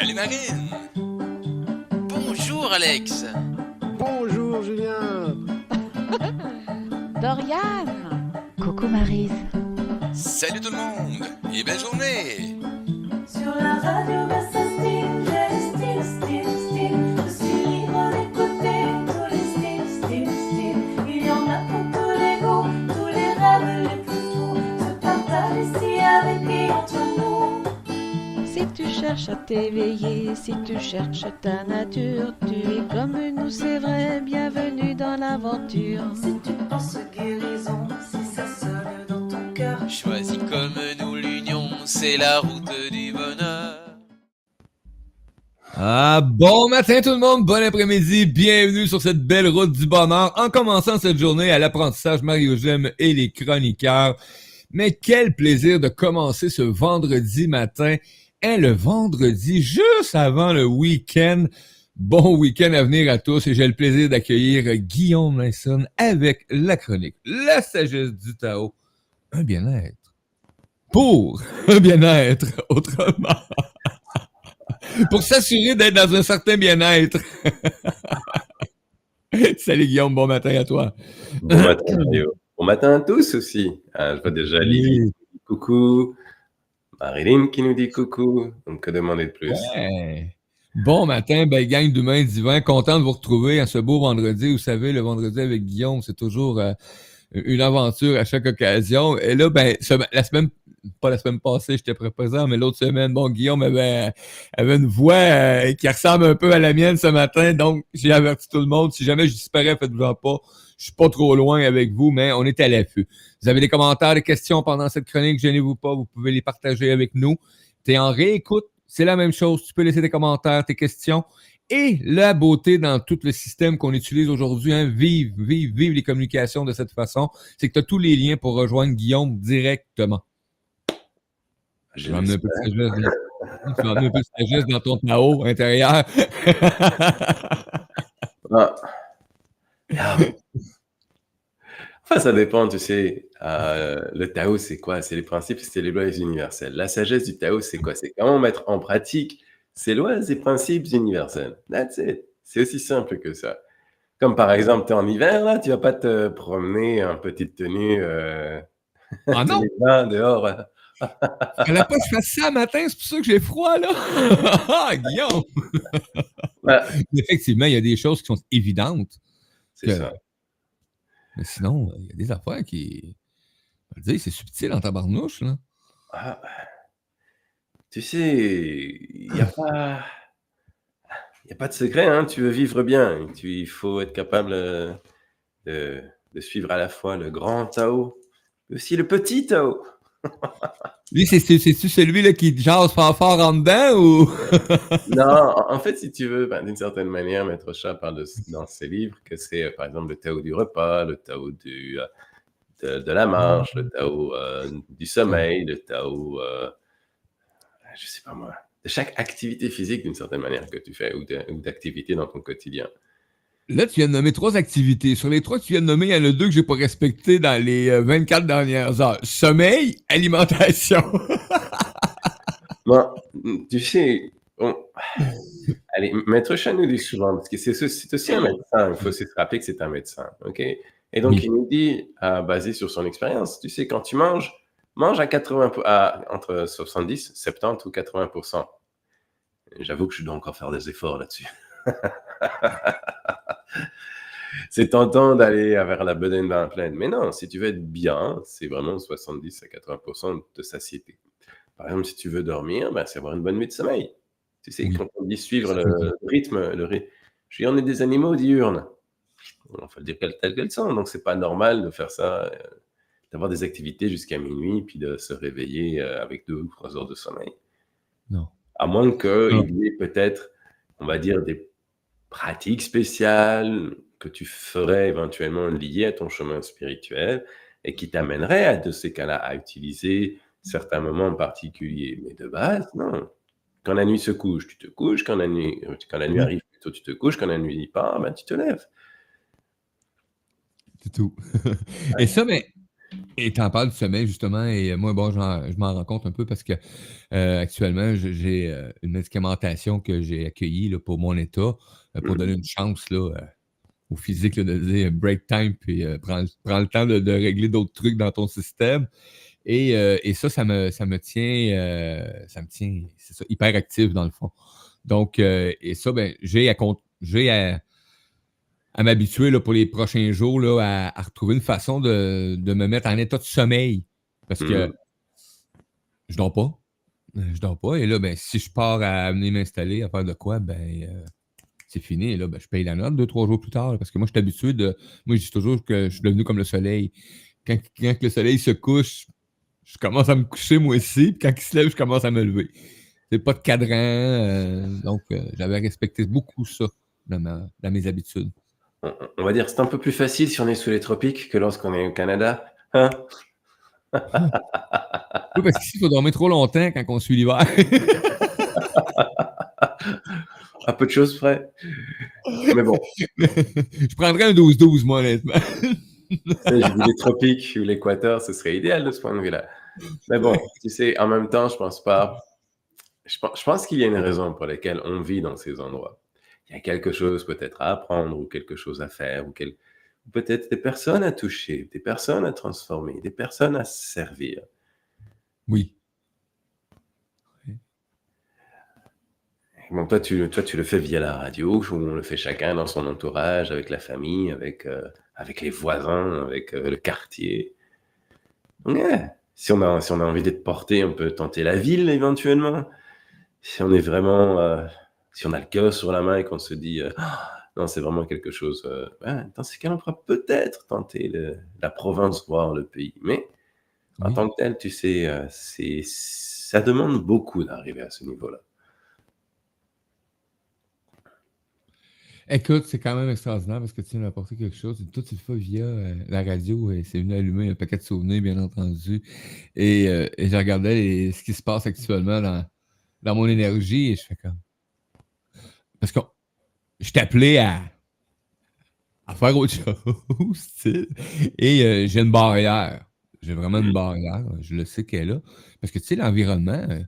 Salut Marine. Bonjour Alex. Bonjour Julien. Dorian. Coucou Marise. Salut tout le monde et belle journée. Sur la radio, t'éveiller, si tu cherches ta nature, tu es comme nous, c'est vrai, bienvenue dans l'aventure. Si tu penses guérison, si ça sonne dans ton cœur. Choisis comme nous l'union, c'est la route du bonheur. Ah, bon matin tout le monde, bon après-midi, bienvenue sur cette belle route du bonheur en commençant cette journée à l'apprentissage Mario Gem et les chroniqueurs. Mais quel plaisir de commencer ce vendredi matin, et le vendredi juste avant le week-end. Bon week-end à venir à tous et j'ai le plaisir d'accueillir Guillaume Linson avec la chronique La sagesse du Tao, un bien-être. Pour un bien-être, autrement pour s'assurer d'être dans un certain bien-être. Salut Guillaume, bon matin à toi. Bon matin. Bon matin à tous aussi. Ah, je vois déjà Lily coucou, Marilyn qui nous dit coucou. Donc, que demander de plus? Bon matin, belle gang d'humains divins. Content de vous retrouver à ce beau vendredi. Vous savez, le vendredi avec Guillaume, c'est toujours euh, une aventure à chaque occasion. Et là, ben, la semaine, pas la semaine passée, j'étais présent, mais l'autre semaine, bon, Guillaume avait, avait une voix euh, qui ressemble un peu à la mienne ce matin. Donc, j'ai averti tout le monde. Si jamais je disparais, faites-vous pas. Je suis pas trop loin avec vous, mais on est à l'affût. Vous avez des commentaires, des questions pendant cette chronique, gênez-vous pas, vous pouvez les partager avec nous. Tu es en réécoute, c'est la même chose. Tu peux laisser des commentaires, tes questions. Et la beauté dans tout le système qu'on utilise aujourd'hui, hein, vive, vive, vive les communications de cette façon, c'est que tu as tous les liens pour rejoindre Guillaume directement. Tu vas amener un peu de sagesse, dans- tu vas amener un peu de sagesse dans ton Tao intérieur. Ah. Enfin, ça dépend, tu sais. Euh, le Tao, c'est quoi? C'est les principes, c'est les lois universelles. La sagesse du Tao, c'est quoi? C'est comment mettre en pratique ces lois et principes universels. That's it. C'est aussi simple que ça. Comme par exemple, tu es en hiver, là, tu vas pas te promener en petite tenue euh, Ah non, dehors. fallait pas que je fasse ça matin, c'est pour ça que j'ai froid, là. Ah, Guillaume! Ouais, Effectivement, il y a des choses qui sont évidentes. c'est ça. Mais sinon, il y a des affaires qui. C'est subtil en tabarnouche, là. Ah, tu sais, il n'y a pas, y a pas de secret, hein. Tu veux vivre bien, il faut être capable euh, de, de suivre à la fois le grand Tao, mais aussi le petit Tao. Lui, c'est- c'est- c'est-tu celui-là qui jase fort fort en dedans ou? Non, en fait, si tu veux, ben, d'une certaine manière, Maître Chat parle de- dans ses livres que c'est, euh, par exemple, le Tao du repas, le Tao du, euh, de, de la marche, le Tao euh, du sommeil, le Tao, euh, je sais pas moi, de chaque activité physique d'une certaine manière que tu fais ou d'activité dans ton quotidien. Là, tu viens de nommer trois activités. Sur les trois que tu viens de nommer, il y en a deux que j'ai pas respectées dans les euh, 24 dernières heures. Sommeil, alimentation. Bon, tu sais, on- allez, Maître Chat nous dit souvent, parce que c'est c'est aussi un médecin, il faut se rappeler que c'est un médecin, ok? Et donc, Oui. il nous dit, euh, basé sur son expérience, tu sais, quand tu manges, mange à 80, pour- à- entre 70, 70 ou 80% J'avoue que je dois encore faire des efforts là-dessus. c'est tentant d'aller vers la bedaine dans la plaine. Mais non, si tu veux être bien, c'est vraiment 70 à 80% de satiété. Par exemple, si tu veux dormir, ben, c'est avoir une bonne nuit de sommeil. Tu sais, Oui. quand on dit suivre le, le rythme, le rythme, je dis, on est des animaux diurnes. Il faut le dire telles qu'elles sont. Donc, c'est pas normal de faire ça, euh, d'avoir des activités jusqu'à minuit, puis de se réveiller euh, avec deux ou trois heures de sommeil. Non. À moins qu'il y ait peut-être, on va dire, des pratiques spéciales que tu ferais éventuellement liées à ton chemin spirituel et qui t'amèneraient à de ces cas-là à utiliser certains moments en particulier. Mais de base, non. Quand la nuit se couche, tu te couches. Quand la nuit, quand la nuit arrive, plutôt, tu te couches. Quand la nuit part, ben, tu te lèves. C'est tout. Et ça, mais Et tu en parles du sommeil, justement, et moi, bon, je m'en rends compte un peu parce que euh, actuellement, j'ai euh, une médicamentation que j'ai accueillie là, pour mon état, euh, pour donner une chance là, euh, au physique là, de dire break time, puis euh, prends, prends le temps de, de régler d'autres trucs dans ton système. Et, euh, et ça, ça me, ça me tient, euh, ça me tient, c'est ça, hyper actif dans le fond. Donc, euh, et ça, ben, j'ai à, con- j'ai à, à m'habituer là, pour les prochains jours là, à, à retrouver une façon de, de me mettre en état de sommeil. Parce que Mhm. je dors pas. Je dors pas. Et là, ben, si je pars à venir m'installer, à faire de quoi, ben euh, c'est fini. Et là, ben, je paye la note deux, trois jours plus tard. là, parce que moi, je suis habitué de. Moi, je dis toujours que je suis devenu comme le soleil. Quand, quand le soleil se couche, je commence à me coucher moi aussi. Puis quand il se lève, je commence à me lever. C'est pas de cadran. euh, donc, euh, j'avais respecté beaucoup ça dans, ma- dans mes habitudes. On, on va dire que c'est un peu plus facile si on est sous les tropiques que lorsqu'on est au Canada. Hein? Oui, parce qu'ici, il faut dormir trop longtemps quand on suit l'hiver. à peu de choses près. Mais bon, je prendrais un 12-12, moi, honnêtement. les tropiques ou l'équateur, ce serait idéal de ce point de vue-là. Mais bon, tu sais, en même temps, je pense pas. Je pense, je pense qu'il y a une raison pour laquelle on vit dans ces endroits. Il y a quelque chose peut-être à apprendre ou quelque chose à faire ou quel- ou peut-être des personnes à toucher, des personnes à transformer, des personnes à servir. Oui. Bon, toi, tu, toi, tu le fais via la radio, ou on le fait chacun dans son entourage, avec la famille, avec, euh, avec les voisins, avec euh, le quartier. Si, on a, si on a envie d'être porté, on peut tenter la ville éventuellement. Si on est vraiment. euh, si on a le cœur sur la main et qu'on se dit. euh, Ah, non, c'est vraiment quelque chose. euh, ouais, dans ces cas, on pourra peut-être tenter le- la province, voire le pays. Mais en tant que tel, tu sais, euh, c'est, ça demande beaucoup d'arriver à ce niveau-là. Écoute, c'est quand même extraordinaire parce que tu viens d'apporter quelque chose. Toi, tu le fais via euh, la radio et c'est venu allumer un paquet de souvenirs, bien entendu. Et, euh, et je regardais les- ce qui se passe actuellement dans, dans mon énergie et je fais comme. Parce que je t'appelais à, à faire autre chose. Et euh, j'ai une barrière. J'ai vraiment une barrière. Je le sais qu'elle est là. Parce que tu sais, l'environnement euh,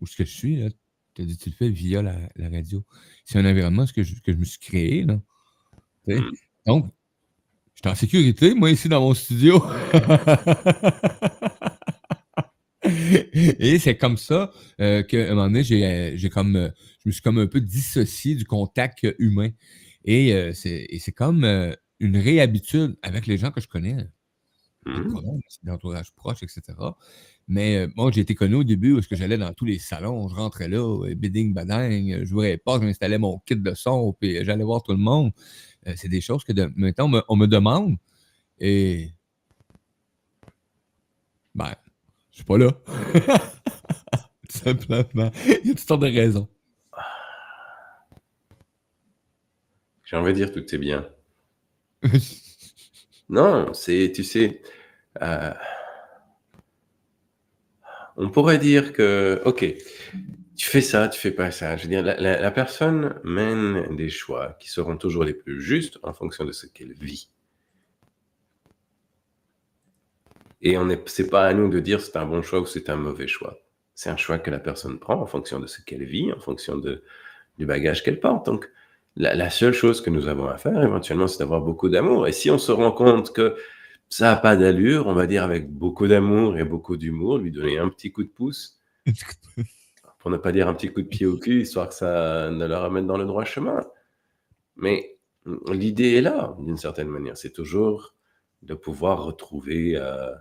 où ce que je suis, là, tu as dit tu le fais via la, la radio. C'est un environnement ce que, je, que je me suis créé. Là. Mm. Donc, je suis en sécurité, moi, ici dans mon studio. Et c'est comme ça euh, qu'à un moment donné, j'ai, euh, comme, euh, je me suis comme un peu dissocié du contact humain. Et euh, c'est, comme une réhabitude avec les gens que je connais. C'est d'entourage proche, etc. Mais moi, j'ai été connu au début où que j'allais dans tous les salons, je rentrais là, bidding, bading, je jouais pas, je m'installais mon kit de son, puis j'allais voir tout le monde. C'est des choses que de, maintenant on me, on me demande et ben, je suis pas là. Tout simplement. Il y a toutes sortes de raisons. J'ai envie de dire tout est bien. Non, c'est, tu sais, euh, on pourrait dire que, ok, tu fais ça, tu fais pas ça. Je veux dire, la, la- la personne mène des choix qui seront toujours les plus justes en fonction de ce qu'elle vit. Et on est, c'est pas à nous de dire c'est un bon choix ou c'est un mauvais choix. C'est un choix que la personne prend en fonction de ce qu'elle vit, en fonction de, du bagage qu'elle porte. Donc, la, la seule chose que nous avons à faire, éventuellement, c'est d'avoir beaucoup d'amour. Et si on se rend compte que ça n'a pas d'allure, on va dire avec beaucoup d'amour et beaucoup d'humour, lui donner un petit coup de pouce, pour ne pas dire un petit coup de pied au cul, histoire que ça ne le ramène dans le droit chemin. Mais l'idée est là, d'une certaine manière. C'est toujours de pouvoir retrouver euh,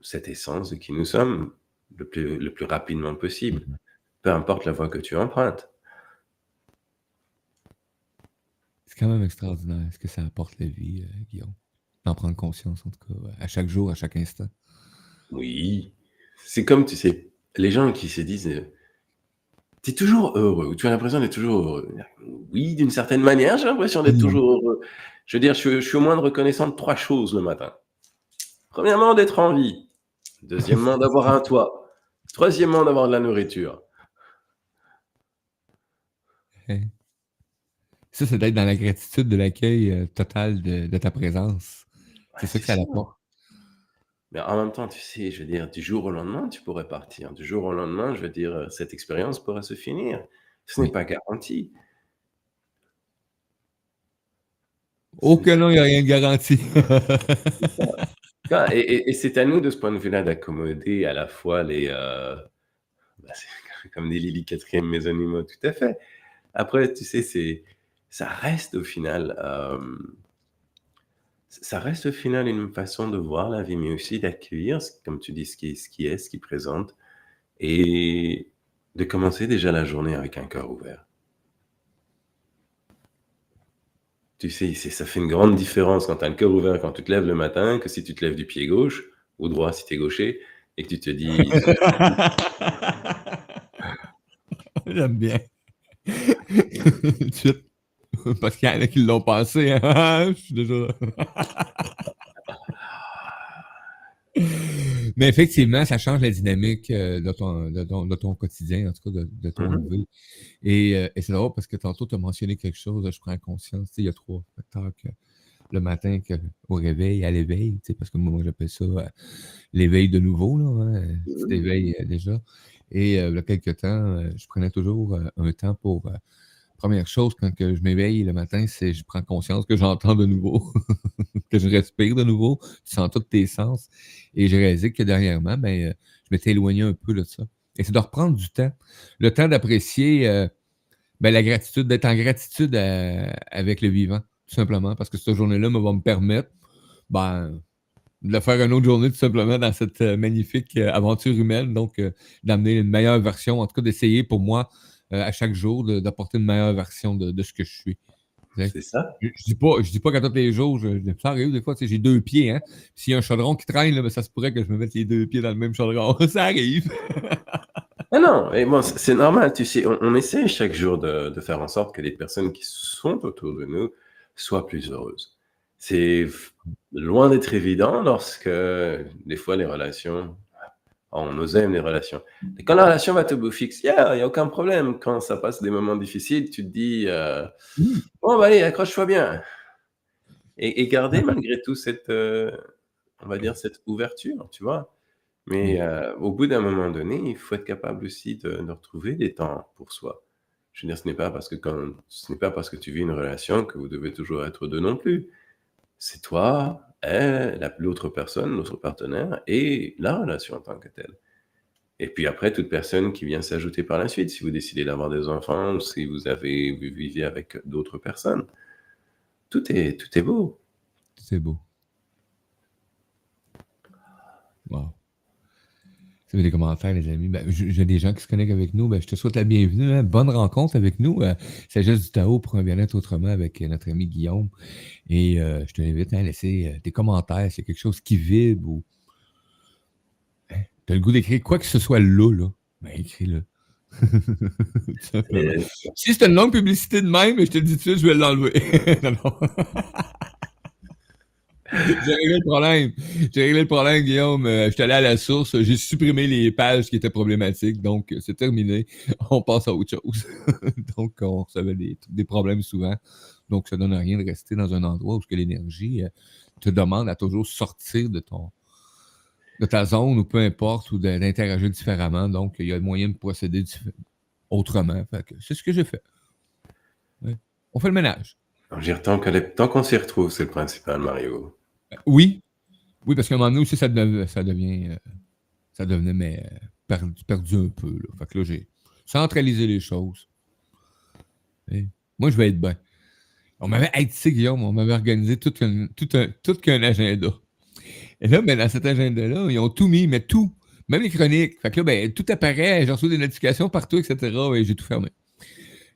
cette essence de qui nous sommes le plus, le plus rapidement possible, peu importe la voie que tu empruntes. C'est quand même extraordinaire ce que ça apporte la vie, euh, Guillaume. D'en prendre conscience, en tout cas, à chaque jour, à chaque instant. Oui. C'est comme, tu sais, les gens qui se disent euh, T'es toujours heureux, ou tu as l'impression d'être toujours heureux. Oui, d'une certaine manière, j'ai l'impression d'être Non. toujours heureux. Je veux dire, je suis au moins reconnaissant de trois choses le matin. Premièrement, d'être en vie. Deuxièmement, d'avoir un toit. Troisièmement, d'avoir de la nourriture. Hein. Ça, c'est d'être dans la gratitude de l'accueil euh, total de, de ta présence. C'est ça que ça ça. apporte. Mais en même temps, tu sais, je veux dire, du jour au lendemain, tu pourrais partir. Du jour au lendemain, je veux dire, euh, cette expérience pourrait se finir. Ce n'est pas garanti. Que non, il n'y a rien de garanti. et c'est à nous, de ce point de vue-là, d'accommoder à la fois les, heu, bah, comme dit Lily 4e, mes animaux, tout à fait. Après, tu sais, c'est ça reste au final, ç ça reste au final une façon de voir la vie, mais aussi d'accueillir comme tu dis, ce qui est, ce qui présente et de commencer déjà la journée avec un cœur ouvert. Tu sais, ça fait une grande différence quand tu as le cœur ouvert quand tu te lèves le matin, que si tu te lèves du pied gauche ou droit si tu es gaucher et que tu te dis J'aime bien. Parce qu'il y en a qui l'ont pensé, hein. Je suis déjà Mais effectivement, ça change la dynamique, heu, de ton de ton de ton quotidien, en tout cas de de ton mh. lever et heu et c'est drôle parce que tantôt tu as mentionné quelque chose, je prends conscience, il y a 3 facteurs que le matin que au réveil, à l'éveil, tu sais, parce que moi j'appelle ça, heu, l'éveil de nouveau là, hein, Mmh petit mh. éveil, déjà et heu, il y a quelque temps, je prenais toujours, un temps pour, 1re chose quand que je m'éveille le matin, c'est je prends conscience que j'entends de nouveau, que je respire de nouveau, tu sens tous tes sens. Et j'ai réalisé que dernièrement, ben, heu, je m'étais éloigné un peu de ça. Et c'est de reprendre du temps. Le temps d'apprécier, heu, ben, la gratitude, d'être en gratitude, heu, avec le vivant, tout simplement, parce que cette journée-là va me permettre, ben, de faire une autre journée tout simplement dans cette, magnifique, aventure humaine. Donc d'amener une meilleure version, en tout cas d'essayer pour moi, à chaque jour d'apporter une meilleure version de de ce que je suis. C'est ça. Je je dis pas je dis pas qu'à tous les jours, je ça arrive des fois, j'ai 2 pieds, hein. S'il y a un chaudron qui traîne là, ben, ça se pourrait que je me mette les 2 pieds dans le même chaudron. Ça arrive. Ah non et bon, c'est normal, tu sais, on on essaie chaque jour de de faire en sorte que les personnes qui sont autour de nous soient plus heureuses. C'est loin d'être évident lorsque, des fois, les relations on nous aime les relations. Et quand la relation va te il y a il y a aucun problème. Quand ça passe des moments difficiles, tu te dis, heu: Mmh. «Bon, bah, allez, accroche-toi bien» et et garder malgré tout cette, heu, on va dire cette ouverture, tu vois? Mais heu, au bout d'un moment donné, il faut être capable aussi de de retrouver des temps pour soi. Je veux dire, ce n'est pas parce que quand ce n'est pas parce que tu vis une relation que vous devez toujours être 2 non plus. C'est toi, l'autre personne, l'autre partenaire et la relation en tant que telle et puis après toute personne qui vient s'ajouter par la suite, si vous décidez d'avoir des enfants ou si vous avez vous vivez avec d'autres personnes. Tout est tout est beau. C'est beau. Si vous avez des commentaires, les amis, ben, j'ai des gens qui se connectent avec nous, ben, je te souhaite la bienvenue, hein. Bonne rencontre avec nous, heu, Sagesse du Tao pour un bien-être autrement avec, heu, notre ami Guillaume et heu, je t'invite à laisser, heu, des commentaires s'il y a quelque chose qui vibre ou hein, tu as le goût d'écrire quoi que ce soit là, là, ben, écris-le. Et Si c'est une longue publicité de même, je te dis tout de suite, je vais l'enlever. Non, non. J'ai réglé le problème. J'ai réglé le problème, Guillaume, heu, je suis allé à la source, j'ai supprimé les pages qui étaient problématiques, donc c'est terminé. On passe à autre chose. Donc on recevait des problèmes souvent, donc ça donne rien de rester dans un endroit où l'énergie, heu, te demande à toujours sortir de ton de ta zone ou peu importe ou d'interagir différemment, donc il y a moyen de procéder autrement, c'est ce que j'ai fait. On fait le ménage. Tant qu'on s'y retrouve, c'est le principal, Mario. Oui. Oui, parce qu'à un moment donné aussi, ça dev ça devient, heu, ça devenait mais heu, perdu un peu. Fait que là, j'ai centralisé les choses. Moi, je vais être bien. On m'avait hey, sais, Guillaume, on m'avait organisé tout un tout un tout agenda et là, ben, dans cet agenda-là, ils ont tout mis, mais tout, même les chroniques. Fait là, ben, tout apparaît, je reçois des notifications partout et cetera et j'ai tout fermé.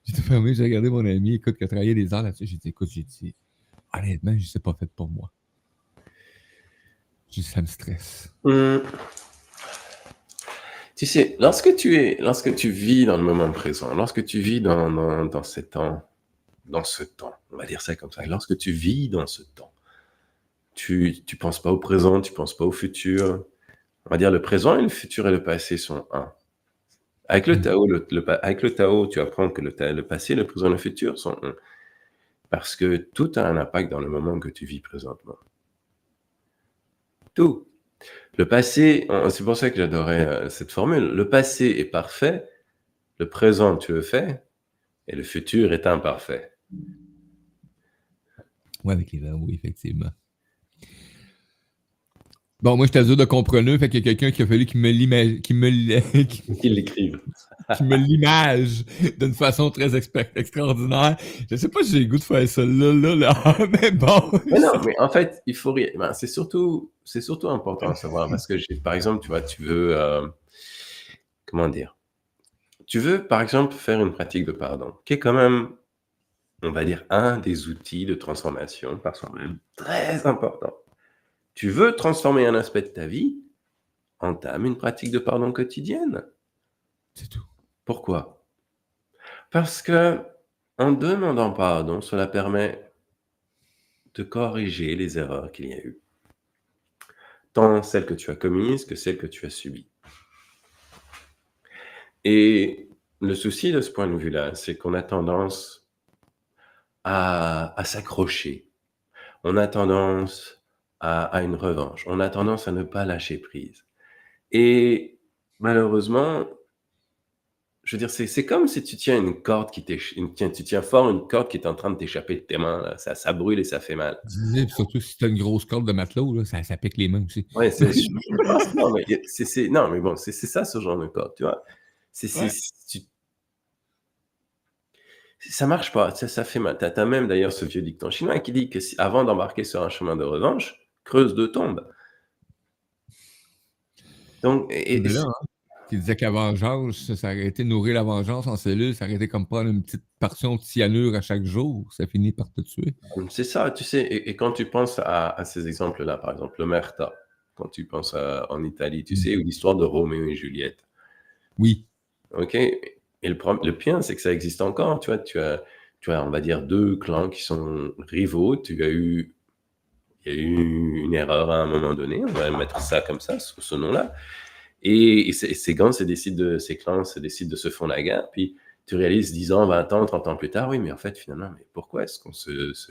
J'ai tout fermé, j'ai regardé mon ami, écoute, qui a travaillé des heures là-dessus, j'ai dit: «Écoute», j'ai dit: «Honnêtement, j'ai dit: "C'est pas fait pour moi"». «Ça me stresse». Mmh. Tu sais, lorsque tu es lorsque tu vis dans le moment présent, lorsque tu vis dans dans dans ces temps dans ce temps, on va dire ça comme ça, lorsque tu vis dans ce temps, tu tu penses pas au présent, tu penses pas au futur. On va dire le présent et le futur et le passé sont un. Avec le Mmh. Tao, le le avec le Tao, tu apprends que le le passé, le présent et le futur sont un. Parce que tout a un impact dans le moment que tu vis présentement. Tout. Le passé, euh, c'est pour ça que j'adorais euh, cette formule. Le passé est parfait, le présent tu le fais, et le futur est imparfait. Oui, avec les verbes, oui, effectivement. Bon, moi, je t'assure de comprendre, fait qu'il y a quelqu'un qui a fallu qu'il me l'image, qui me qui me l'image d'une façon très extraordinaire. Je sais pas si j'ai le goût de faire ça là, là, là, mais bon. Mais non, mais en fait, il faut rien. ben, c'est surtout, c'est surtout important à savoir parce que, par exemple, tu vois, tu veux, euh, comment dire, tu veux, par exemple, faire une pratique de pardon, qui est quand même, on va dire, un des outils de transformation par soi-même très important. Tu veux transformer un aspect de ta vie, entame une pratique de pardon quotidienne. C'est tout. Pourquoi? Parce que en demandant pardon, cela permet de corriger les erreurs qu'il y a eu, tant celles que tu as commises que celles que tu as subies. Et le souci de ce point de vue-là, c'est qu'on a tendance à, à s'accrocher, on a tendance à, à une revanche, on a tendance à ne pas lâcher prise. Et malheureusement, je veux dire, c'est comme si tu tiens une corde qui t'éch- une- tu tiens fort une corde qui est en train de t'échapper de tes mains. là. Ça, ça brûle et ça fait mal. Surtout si t'as une grosse corde de matelot, là, ça, ça pique les mains aussi. Pense- non, mais non, bon, c'est ça ce genre de corde, tu vois. C'est Ouais. tu- ça marche pas, ça, ça fait mal. T'as as même d'ailleurs ce vieux dicton chinois qui dit que si, avant d'embarquer sur un chemin de revanche, creuse deux tombes. Donc, et, là, hein, qui disait que la vengeance, ça, aurait été nourrir la vengeance en cellule, ça aurait été comme prendre une petite portion de cyanure à chaque jour, ça finit par te tuer. C'est ça, tu sais, et, et quand tu penses à, à ces exemples-là, par exemple, le Merta, quand tu penses à- en Italie, tu sais, ou l'histoire de Roméo et Juliette, Oui. ok? Et le, le pire, c'est que ça existe encore, tu vois, tu as, tu as, on va dire, deux clans qui sont rivaux, tu as eu, il y a eu une erreur à un moment donné, on va mettre ça comme ça, sous ce nom-là, et, et ces, ces gants se décident de, ces clans se décident de se font la guerre, puis tu réalises 10 ans, 20 ans, 30 ans plus tard, oui, mais en fait, finalement, mais pourquoi est-ce qu'on se, se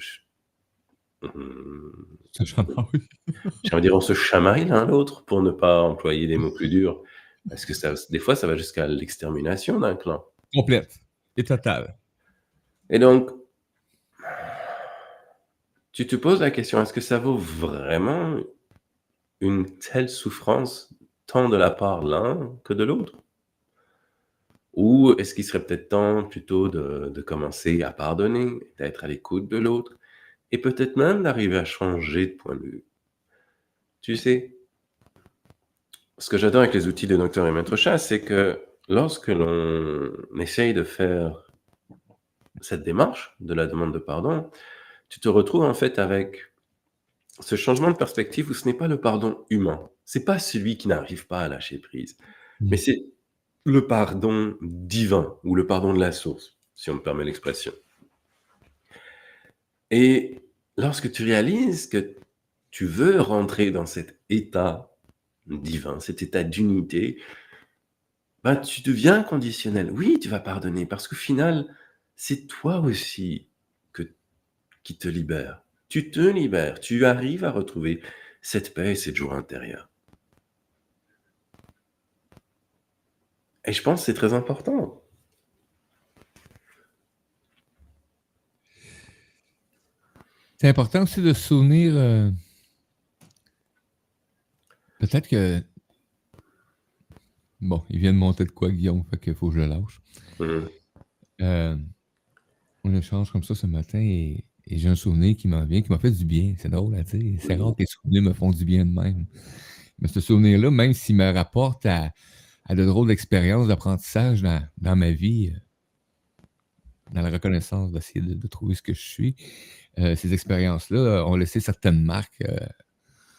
Ça chamaille. j'ai envie de dire, on se chamaille l'un l'autre pour ne pas employer des mots plus durs. Parce que ça, des fois, ça va jusqu'à l'extermination d'un clan. Complète et totale. Et donc, tu te poses la question, est-ce que ça vaut vraiment une telle souffrance tant de la part l'un que de l'autre? Ou est-ce qu'il serait peut-être temps plutôt de, commencer à pardonner, d'être à l'écoute de l'autre, et peut-être même d'arriver à changer de point de vue? Tu sais, ce que j'adore avec les outils de Docteur et Maître Chat, c'est que lorsque l'on essaye de faire cette démarche de la demande de pardon, tu te retrouves en fait avec ce changement de perspective où ce n'est pas le pardon humain, c'est pas celui qui n'arrive pas à lâcher prise, Mm. mais c'est le pardon divin ou le pardon de la source, si on me permet l'expression. Et lorsque tu réalises que tu veux rentrer dans cet état divin, cet état d'unité, ben, tu deviens conditionnel. Oui, tu vas pardonner parce qu'au final, c'est toi aussi qui te libère. Tu te libères, tu arrives à retrouver cette paix et cette joie intérieure. Et je pense que c'est très important. C'est important aussi de se souvenir. euh, Peut-être que. Bon, il vient de monter de quoi, Guillaume, fait qu'il faut que je le lâche. Mhm. Euh, on échange comme ça ce matin et, et j'ai un souvenir qui m'en vient, qui m'a fait du bien. C'est drôle à dire. C'est rare que les souvenirs me font du bien de même. Mais ce souvenir-là, même s'il me rapporte à, à de drôles d'expériences d'apprentissage dans, dans ma vie, euh, dans la reconnaissance d'essayer de, de trouver ce que je suis, euh, ces expériences-là euh, ont laissé certaines marques euh,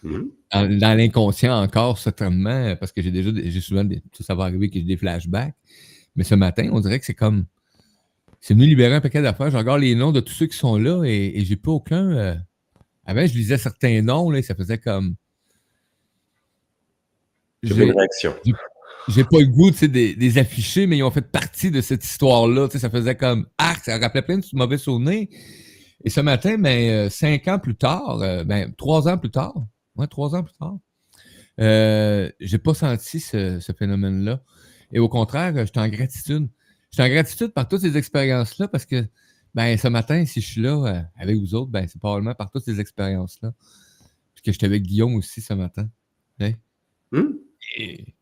Mhm. dans, dans l'inconscient encore, certainement, parce que j'ai déjà, j'ai souvent, des, ça va arriver que j'ai des flashbacks. Mais ce matin, on dirait que c'est comme, c'est venu libérer un paquet d'affaires. Je regarde les noms de tous ceux qui sont là et, et j'ai pas aucun. euh, avant, je lisais certains noms, là, et ça faisait comme. J'ai J'ai une réaction. j'ai pas le goût tu sais, des, des afficher, mais ils ont fait partie de cette histoire-là. Tu sais, Ça faisait comme arc, ça rappelait plein de mauvais souvenirs. Et ce matin, ben, euh, cinq ans plus tard, euh, ben, trois ans plus tard, ouais, trois ans plus tard, Euh, j'ai pas senti ce, ce phénomène-là. Et au contraire, j'étais en gratitude. J'étais en gratitude par toutes ces expériences-là parce que ben, ce matin, si je suis là euh, avec vous autres, ben, c'est probablement par toutes ces expériences-là. Puis que j'étais avec Guillaume aussi ce matin. Hein? Hmm? Et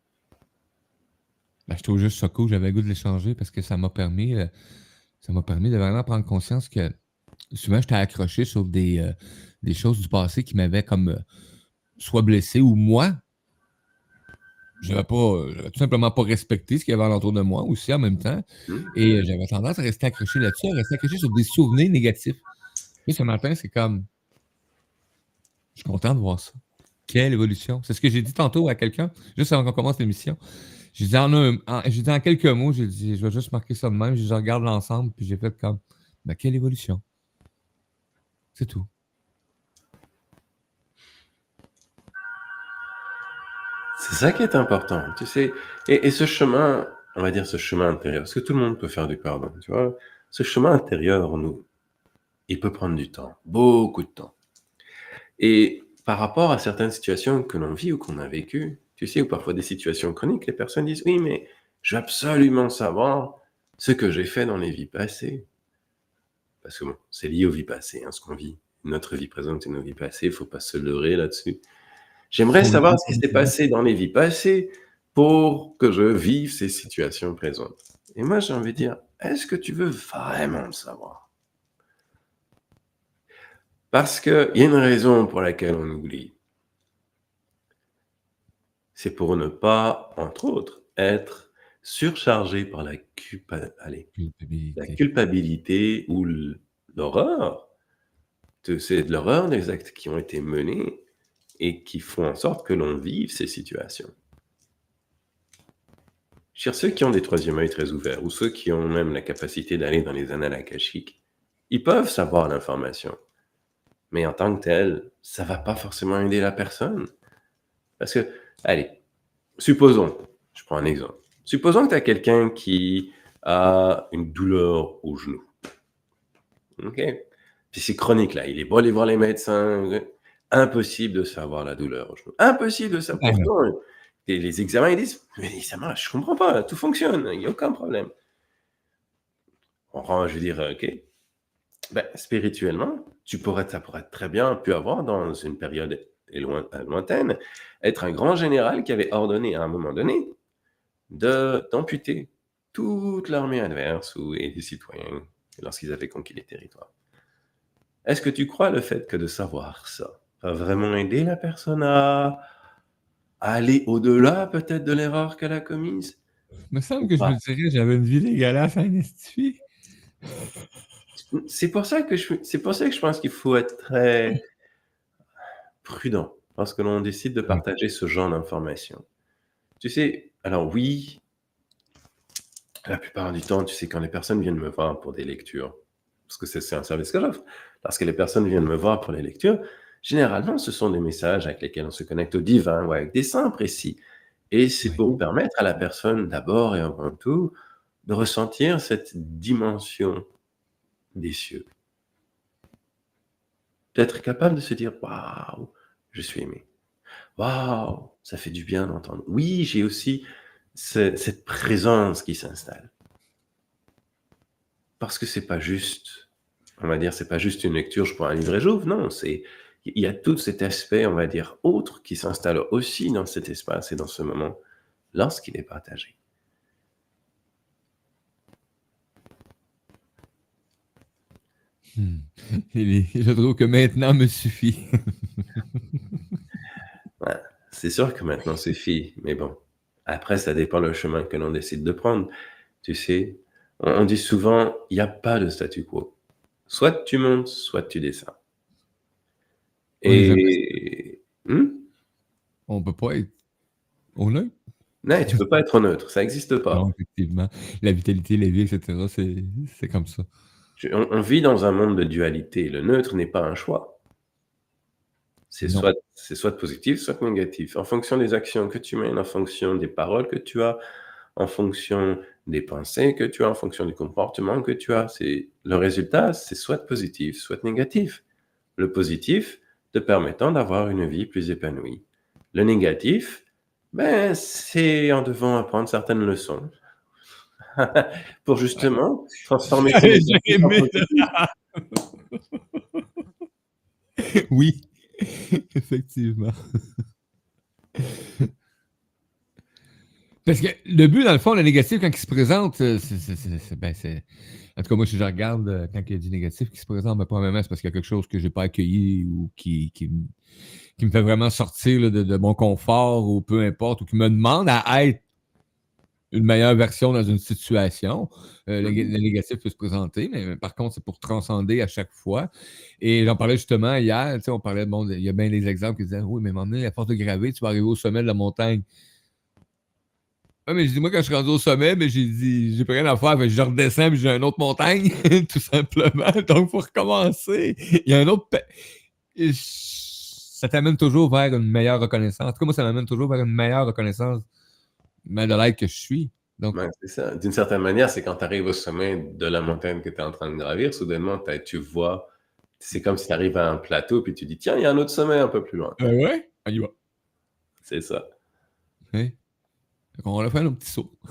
ben, j'étais au juste Soco, j'avais le goût de l'échanger parce que ça m'a permis, euh, ça m'a permis de vraiment prendre conscience que souvent j'étais accroché sur des, euh, des choses du passé qui m'avaient comme soit blessé ou moi. J'avais pas, j'avais tout simplement pas respecté ce qu'il y avait alentour de moi aussi en même temps. Hmm? Et euh, j'avais tendance à rester accroché là-dessus, à rester accroché sur des souvenirs négatifs. Et ce matin, c'est comme. Je suis content de voir ça. Quelle évolution. C'est ce que j'ai dit tantôt à quelqu'un, juste avant qu'on commence l'émission. J'ai dit en, un- en- j'ai dit en quelques mots, j'ai dit, je vais juste marquer ça de même. Je regarde l'ensemble, puis j'ai fait comme, ben, quelle évolution. C'est tout. C'est ça qui est important, tu sais. Et, ce chemin, on va dire ce chemin intérieur, parce que tout le monde peut faire du pardon, tu vois. Ce chemin intérieur, nous, il peut prendre du temps, beaucoup de temps. Et par rapport à certaines situations que l'on vit ou qu'on a vécues, tu sais, ou parfois des situations chroniques, les personnes disent oui, mais je veux absolument savoir ce que j'ai fait dans les vies passées. Parce que bon, c'est lié aux vies passées, hein, ce qu'on vit. Notre vie présente et nos vies passées, il faut pas se leurrer là-dessus. J'aimerais savoir ce qui s'est passé dans les vies passées pour que je vive ces situations présentes. Et moi, j'ai envie de dire, est-ce que tu veux vraiment le savoir? Parce qu'il y a une raison pour laquelle on oublie. C'est pour ne pas, entre autres, être surchargé par la, culpa- allez, la Culpabilité. culpabilité ou l'horreur. C'est de l'horreur des actes qui ont été menés et qui font en sorte que l'on vive ces situations. Dire, ceux qui ont des troisième œil très ouverts ou ceux qui ont même la capacité d'aller dans les annales akashiques, ils peuvent savoir l'information. Mais en tant que tel, ça va pas forcément aider la personne. Parce que, allez, supposons, je prends un exemple. Supposons que tu as quelqu'un qui a une douleur au genou. OK? Puis c'est chronique là. Il est beau aller voir les médecins. Impossible de savoir la douleur. Impossible de savoir. Ah et les examens, ils disent Mais ça marche, je comprends pas, tout fonctionne, il n'y a aucun problème. On rend, je veux dire, OK. Ben, spirituellement, tu pourrais, ça pourrait très bien pu avoir dans une période loin- lointaine, être un grand général qui avait ordonné à un moment donné d'amputer toute l'armée adverse ou, et des citoyens lorsqu'ils avaient conquis les territoires. Est-ce que tu crois le fait que de savoir ça va vraiment aider la personne à, à aller au-delà peut-être de l'erreur qu'elle a commise? Il me semble que je me dirais j'avais une vie dégueulasse à esti. C'est pour ça que je, c'est pour ça que je pense qu'il faut être très prudent lorsque l'on décide de partager ce genre d'informations. Tu sais, alors oui, la plupart du temps, tu sais, quand les personnes viennent me voir pour des lectures, parce que c'est c'est un service que j'offre, lorsque les personnes viennent me voir pour les lectures, généralement, ce sont des messages avec lesquels on se connecte au divin ou avec des saints précis. Et c'est Oui. pour permettre à la personne, d'abord et avant tout, de ressentir cette dimension des cieux. D'être capable de se dire Waouh, je suis aimé. Waouh, ça fait du bien d'entendre. Oui, j'ai aussi ce- cette présence qui s'installe. Parce que c'est pas juste, on va dire, c'est pas juste une lecture, je prends un livre et j'ouvre. Non, c'est il y a tout cet aspect, on va dire, autre qui s'installe aussi dans cet espace et dans ce moment lorsqu'il est partagé. Hmm. Je trouve que maintenant me suffit. C'est sûr que maintenant fini, mais bon. Après, ça dépend le chemin que l'on décide de prendre. Tu sais, on, on dit souvent, il n'y a pas de statu quo. Soit tu montes, soit tu descends. Et Hmm? On peut pas être honnête. non, tu peux pas être neutre, ça n'existe pas. Non, effectivement. La vitalité, la vie, etc., c'est comme ça. On, on vit dans un monde de dualité. Le neutre n'est pas un choix. C'est soit, soit positif, soit négatif. En fonction des actions que tu mènes, en fonction des paroles que tu as, en fonction des pensées que tu as, en fonction du comportement que tu as. C'est, le résultat, c'est soit positif, soit négatif. Le positif te permettant d'avoir une vie plus épanouie. Le négatif, ben, c'est en devant apprendre certaines leçons pour justement transformer. J'ai aimé. Oui, effectivement. Parce que le but, dans le fond, le négatif, quand il se présente, euh, c'est. ben, c'est- En tout cas, moi, si je regarde euh, quand il y a du négatif qui se présente, ben, premièrement, c'est parce qu'il y a quelque chose que je n'ai pas accueilli ou qui, qui, me- qui me fait vraiment sortir là, de, de mon confort ou peu importe, ou qui me demande à être une meilleure version dans une situation. Euh, le, le négatif peut se présenter, mais par contre, c'est pour transcender à chaque fois. Et j'en parlais justement hier, on parlait, bon, il y a bien des exemples qui disaient, oui, mais à un moment donné, à force de graver, tu vas arriver au sommet de la montagne. Ah, mais j'ai dit, moi, quand je suis rendu au sommet, mais j'ai dit, j'ai plus rien à faire, fait je redescends, puis j'ai une autre montagne, tout simplement. Donc, faut recommencer. Il y a un autre. je- Ça t'amène toujours vers une meilleure reconnaissance. En tout cas, moi, ça m'amène toujours vers une meilleure reconnaissance de l'être que je suis. Donc, Ouais, c'est ça. D'une certaine manière, c'est quand tu arrives au sommet de la montagne que tu es en train de gravir, soudainement, tu vois, c'est comme si tu arrives à un plateau, puis tu dis, tiens, il y a un autre sommet un peu plus loin. euh, ouais, on y va. C'est ça. Hein? Qu'on va faire nos petits sauts.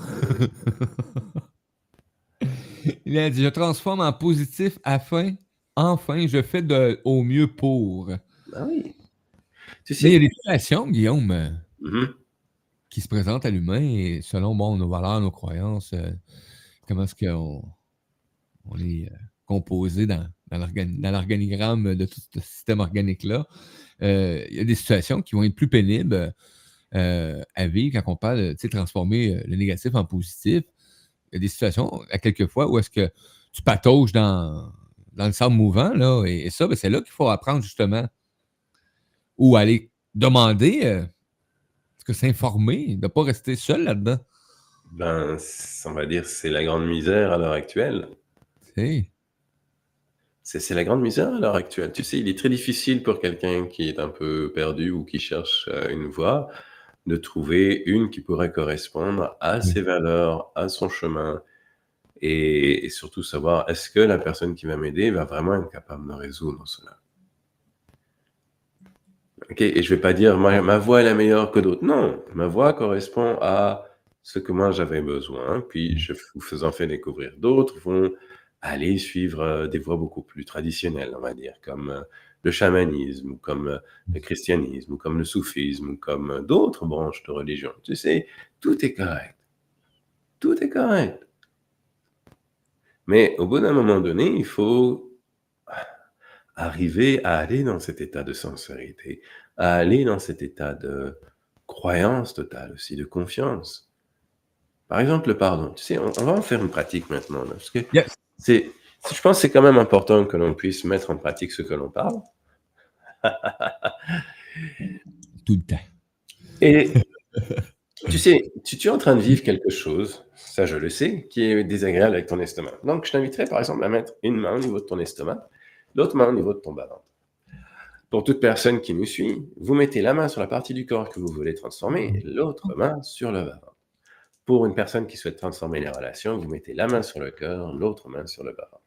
Il a dit Je transforme en positif afin, enfin, je fais de, au mieux pour. Ah oui. Tu Mais il y a des situations, Guillaume, euh, Mhm. qui se présentent à l'humain selon bon, nos valeurs, nos croyances, euh, comment est-ce qu'on on est euh, composé dans, dans l'organi- dans l'organigramme de tout ce système organique-là. Euh, il y a des situations qui vont être plus pénibles euh, à vivre quand on parle de transformer euh, le négatif en positif. Il y a des situations, à quelques fois, où est-ce que tu patauges dans, dans le sable mouvant, là, et, et ça, ben, c'est là qu'il faut apprendre justement, ou aller demander, euh, que s'informer, de ne pas rester seul là-dedans. Ben, on va dire, c'est la grande misère à l'heure actuelle. C'est la grande misère à l'heure actuelle. Tu sais, il est très difficile pour quelqu'un qui est un peu perdu ou qui cherche euh, une voie de trouver une qui pourrait correspondre à ses valeurs, à son chemin, et, et surtout savoir est-ce que la personne qui va m'aider va vraiment être capable de résoudre cela. Ok, et je vais pas dire ma, ma voix est la meilleure que d'autres. Non, ma voix correspond à ce que moi j'avais besoin, puis je vous faisant fait découvrir d'autres vont aller suivre euh, des voies beaucoup plus traditionnelles, on va dire, comme euh, le chamanisme, ou comme euh, le christianisme, ou comme le soufisme, ou comme euh, d'autres branches de religion. Tu sais, tout est correct. Tout est correct. Mais au bout d'un moment donné, il faut arriver à aller dans cet état de sincérité, à aller dans cet état de croyance totale aussi, de confiance. Par exemple, le pardon. Tu sais, on, on va en faire une pratique maintenant. là, parce que Yes. c'est, je pense que c'est quand même important que l'on puisse mettre en pratique ce que l'on parle. Tout le temps. Et tu sais, tu, tu es en train de vivre quelque chose, ça je le sais, qui est désagréable avec ton estomac. Donc je t'inviterais par exemple à mettre une main au niveau de ton estomac, l'autre main au niveau de ton bas-ventre. Pour toute personne qui nous suit, vous mettez la main sur la partie du corps que vous voulez transformer l'autre main sur le bas-ventre. Pour une personne qui souhaite transformer les relations, vous mettez la main sur le cœur, l'autre main sur le bas-ventre.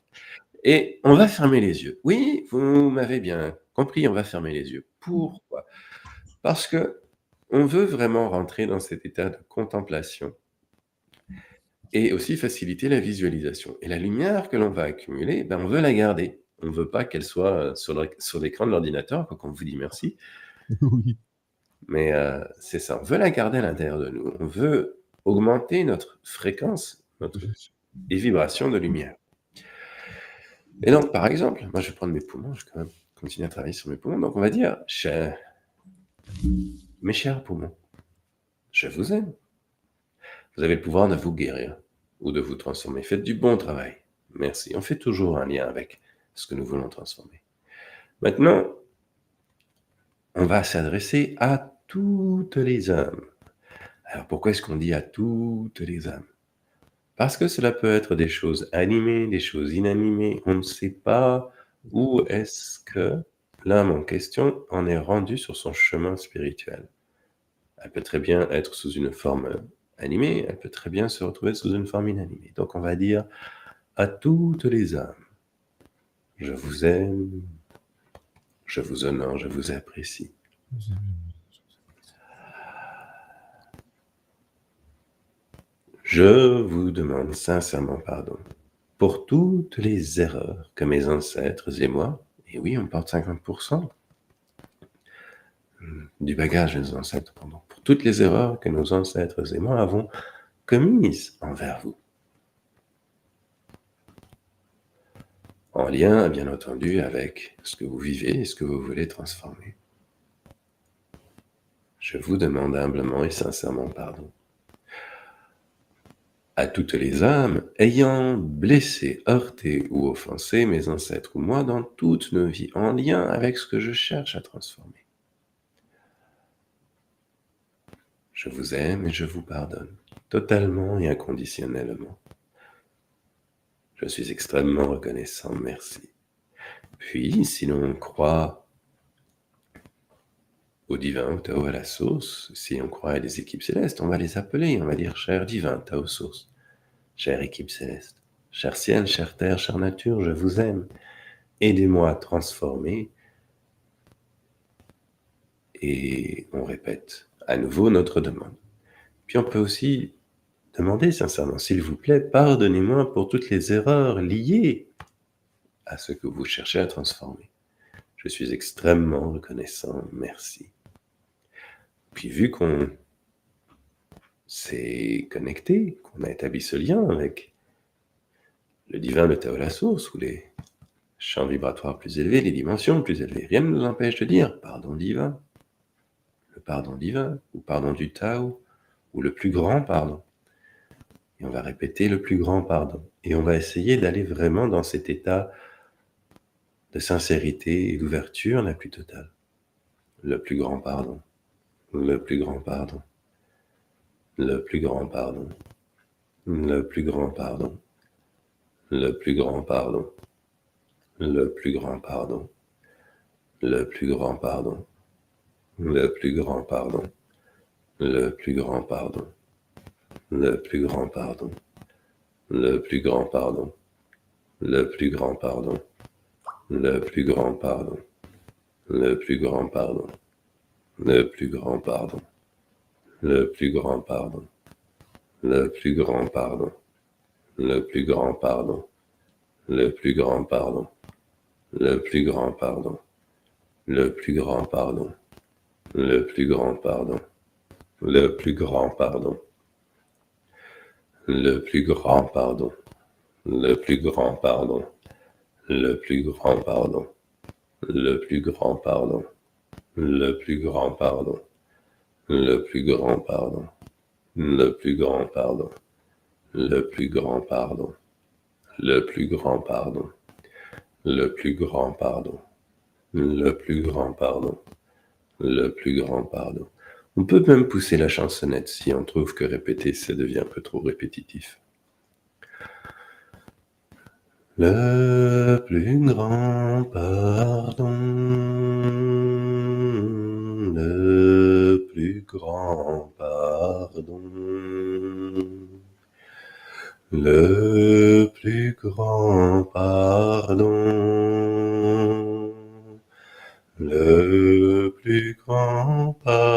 Et on va fermer les yeux. Oui, vous m'avez bien compris, on va fermer les yeux. Pourquoi? Parce que on veut vraiment rentrer dans cet état de contemplation et aussi faciliter la visualisation. Et la lumière que l'on va accumuler, ben, on veut la garder. On ne veut pas qu'elle soit euh, sur l'écran de l'ordinateur, quoi qu'on vous dit merci. Oui. Mais euh, c'est ça, on veut la garder à l'intérieur de nous. On veut augmenter notre fréquence, notre les vibrations de lumière. Et donc, par exemple, moi je vais prendre mes poumons, je vais quand même continuer à travailler sur mes poumons. Donc, on va dire, mes chers poumons, je vous aime. Vous avez le pouvoir de vous guérir ou de vous transformer. Faites du bon travail. Merci. On fait toujours un lien avec ce que nous voulons transformer. Maintenant, on va s'adresser à toutes les âmes. Alors pourquoi est-ce qu'on dit à toutes les âmes? Parce que cela peut être des choses animées, des choses inanimées. On ne sait pas où est-ce que l'âme en question en est rendue sur son chemin spirituel. Elle peut très bien être sous une forme animée, elle peut très bien se retrouver sous une forme inanimée. Donc on va dire à toutes les âmes, je vous aime, je vous honore, je vous apprécie. Je vous demande sincèrement pardon pour toutes les erreurs que mes ancêtres et moi, et oui, on porte 50% du bagage de nos ancêtres, pardon, pour toutes les erreurs que nos ancêtres et moi avons commises envers vous. En lien, bien entendu, avec ce que vous vivez et ce que vous voulez transformer. Je vous demande humblement et sincèrement pardon à toutes les âmes ayant blessé, heurté ou offensé mes ancêtres ou moi dans toutes nos vies, en lien avec ce que je cherche à transformer. Je vous aime et je vous pardonne, totalement et inconditionnellement. Je suis extrêmement reconnaissant, merci. Puis, si l'on croit au divin, au Tao, à la source, si on croit à des équipes célestes, on va les appeler, on va dire cher divin, Tao source, chère équipe céleste, cher ciel, chère terre, chère nature, je vous aime. Aidez-moi à transformer. Et on répète à nouveau notre demande. Puis on peut aussi demander sincèrement, s'il vous plaît, pardonnez-moi pour toutes les erreurs liées à ce que vous cherchez à transformer. Je suis extrêmement reconnaissant, merci. Puis vu qu'on s'est connecté, qu'on a établi ce lien avec le divin, le Tao, la source, ou les champs vibratoires plus élevés, les dimensions plus élevées, rien ne nous empêche de dire pardon divin, le pardon divin, ou pardon du Tao, ou le plus grand pardon. Et on va répéter le plus grand pardon. Et on va essayer d'aller vraiment dans cet état de sincérité et d'ouverture la plus totale. Le plus grand pardon le plus grand pardon, le plus grand pardon, le plus grand pardon, le plus grand pardon, le plus grand pardon, le plus grand pardon, le plus grand pardon, le plus grand pardon, le plus grand pardon, le plus grand pardon, le plus grand pardon, le plus grand pardon, le plus grand pardon le plus grand pardon, le plus grand pardon, le plus grand pardon, le plus grand pardon, le plus grand pardon, le plus grand pardon, le plus grand pardon, le plus grand pardon, le plus grand pardon, le plus grand pardon, le plus grand pardon, le plus grand pardon, le plus grand pardon le plus grand pardon, le plus grand pardon, le plus grand pardon, le plus grand pardon, le plus grand pardon, le plus grand pardon, le plus grand pardon, le plus grand pardon. On peut même pousser la chansonnette si on trouve que répéter ça devient un peu trop répétitif. Le plus grand pardon le plus grand pardon. Le plus grand pardon. Le plus grand pardon.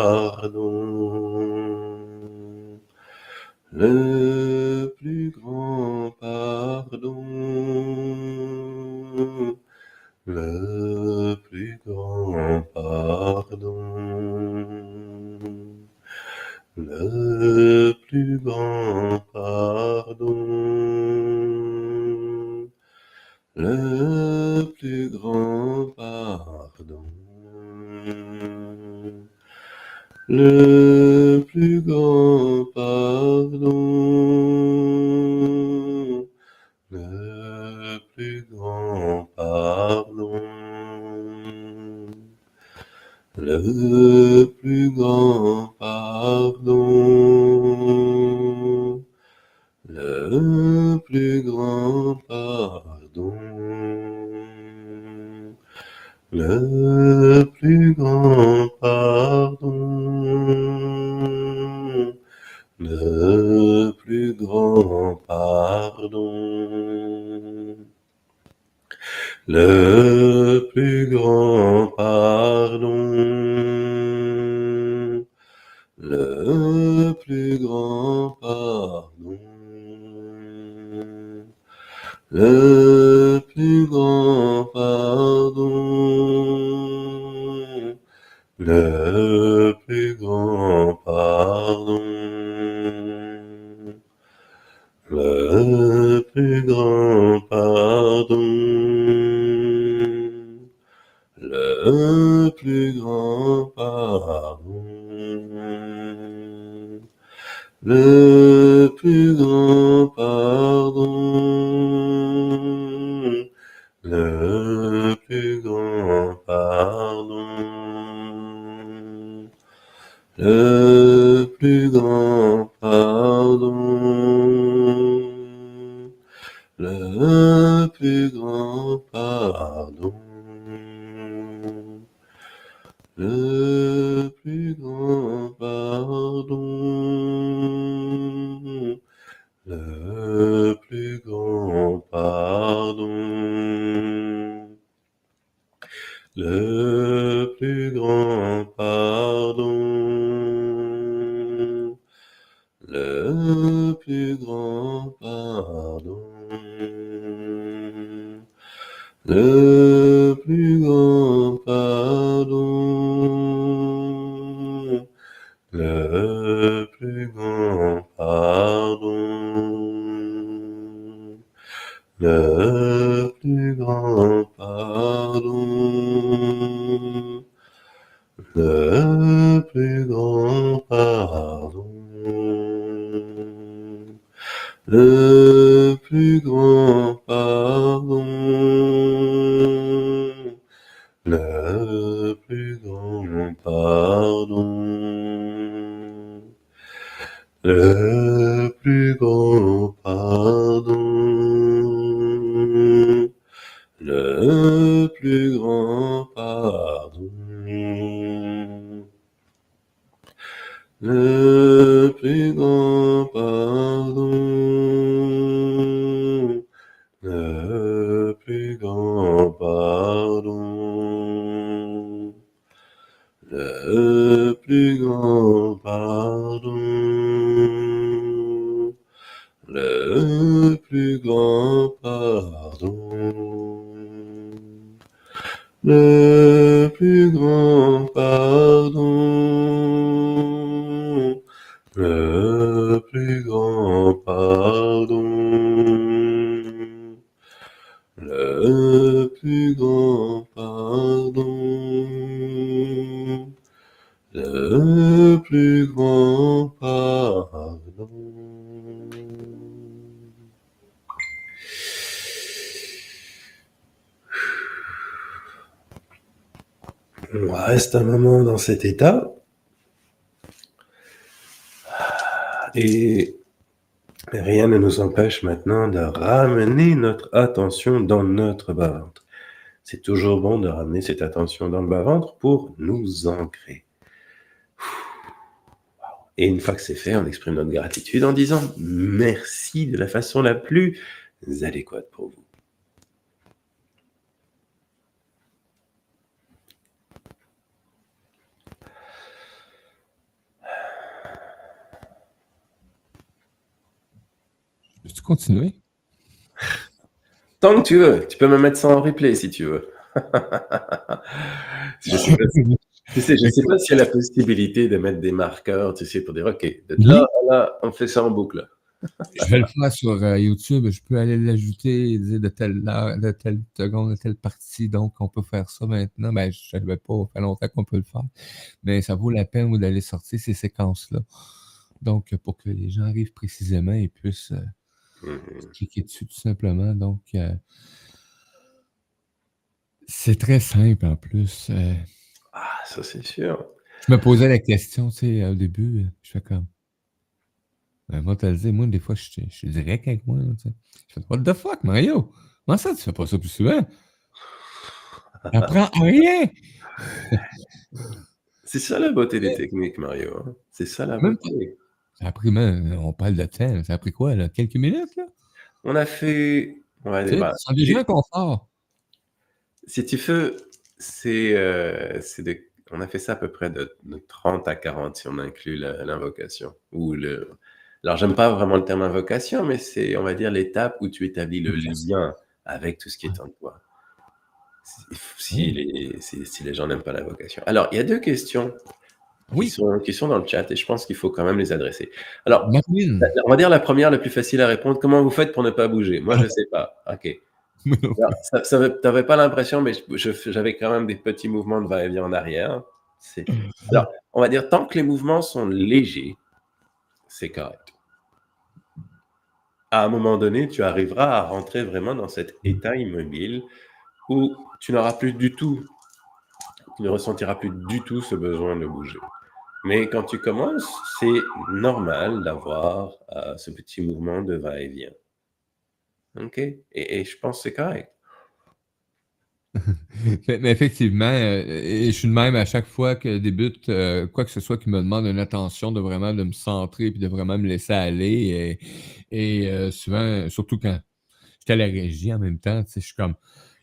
Le plus grand pardon, le plus grand pardon, un moment dans cet état. Et rien ne nous empêche maintenant de ramener notre attention dans notre bas-ventre. C'est toujours bon de ramener cette attention dans le bas-ventre pour nous ancrer. Et une fois que c'est fait, on exprime notre gratitude en disant merci de la façon la plus adéquate pour. Continuer? Tant que tu veux, tu peux me mettre ça en replay si tu veux. je sais pas, tu sais, je sais pas s'il y a la possibilité de mettre des marqueurs, tu sais, pour dire, OK, de là à là, on fait ça en boucle. Je vais le faire sur euh, YouTube. Je peux aller l'ajouter dire de telle heure, de telle seconde, de telle partie. Donc, on peut faire ça maintenant. Ben, je ne savais pas, ça fait longtemps qu'on peut le faire. Mais ça vaut la peine d'aller sortir ces séquences-là. Donc, pour que les gens arrivent précisément et puissent euh. Cliquer dessus tout simplement. Donc, euh, c'est très simple en plus. Euh, Ah, ça c'est sûr. je me posais la question, tu sais, au début, euh, je fais comme. Ben, moi, t'as le dit, moi, des fois, je suis je suis direct avec moi. tu sais. Je fais, What the fuck, Mario? Comment ça, tu fais pas ça plus souvent? T'apprends rien! C'est ça la beauté des techniques, Mario. hein. C'est ça la beauté. Ça a pris, on parle de temps, ça a pris quoi, là? Quelques minutes, là? On a fait. on va Tu dire, sais, bah, déjà confort. si tu veux, c'est euh, c'est de. On a fait ça à peu près de, de 30 à 40 si on inclut l'invocation ou le, Alors, j'aime pas vraiment le terme invocation, mais c'est, on va dire, l'étape où tu établis le lien avec tout ce qui est en toi. Si, si les, si- si les gens n'aiment pas l'invocation. Alors, il y a deux questions qui, Oui, sont, qui sont dans le chat et je pense qu'il faut quand même les adresser. Alors, Marine. on va dire la première, la plus facile à répondre. Comment vous faites pour ne pas bouger? Moi, je ne sais pas. OK. Veut- t'avais pas l'impression, mais j'avais quand même des petits mouvements de va-et-vient en arrière. Alors, on va dire, tant que les mouvements sont légers, c'est correct. À un moment donné, tu arriveras à rentrer vraiment dans cet état immobile où tu n'auras plus du tout, tu ne ressentiras plus du tout ce besoin de bouger. Mais quand tu commences, c'est normal d'avoir euh, ce petit mouvement de va-et-vient. OK? Et, je pense que c'est correct. Mais, effectivement, euh, je suis de même à chaque fois que débute euh, quoi que ce soit qui me demande une attention, de vraiment de me centrer puis de vraiment me laisser aller. Et, et, souvent, surtout quand j'étais à la régie en même temps, je suis comme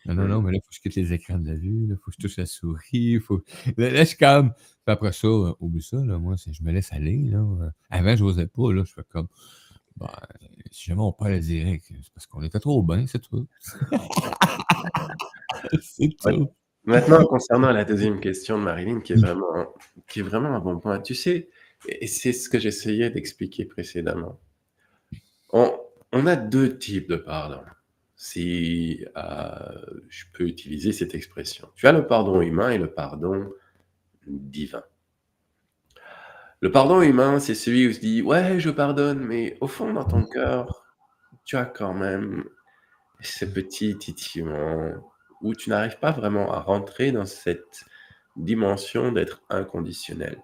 non, non, non, mais là, il faut que je quitte les écrans de la vue, il faut que je touche la souris. Faut... Là, là, je suis comme. Puis après ça, euh, oublie ça, là, moi, je me laisse aller. Là. Avant, je n'osais pas, là, je fais comme. Ben, si jamais on parle direct, c'est parce qu'on était trop bien, c'est tout. c'est Ouais. tout. Maintenant, concernant la deuxième question de Marilyn, qui est vraiment, qui est vraiment un bon point, tu sais, et c'est ce que j'essayais d'expliquer précédemment. On, on a deux types de pardon, si euh, je peux utiliser cette expression. Tu as le pardon humain et le pardon divin. Le pardon humain, c'est celui où tu dis, ouais, je pardonne, mais au fond, dans ton cœur, tu as quand même ce petit titillement où tu n'arrives pas vraiment à rentrer dans cette dimension d'être inconditionnel.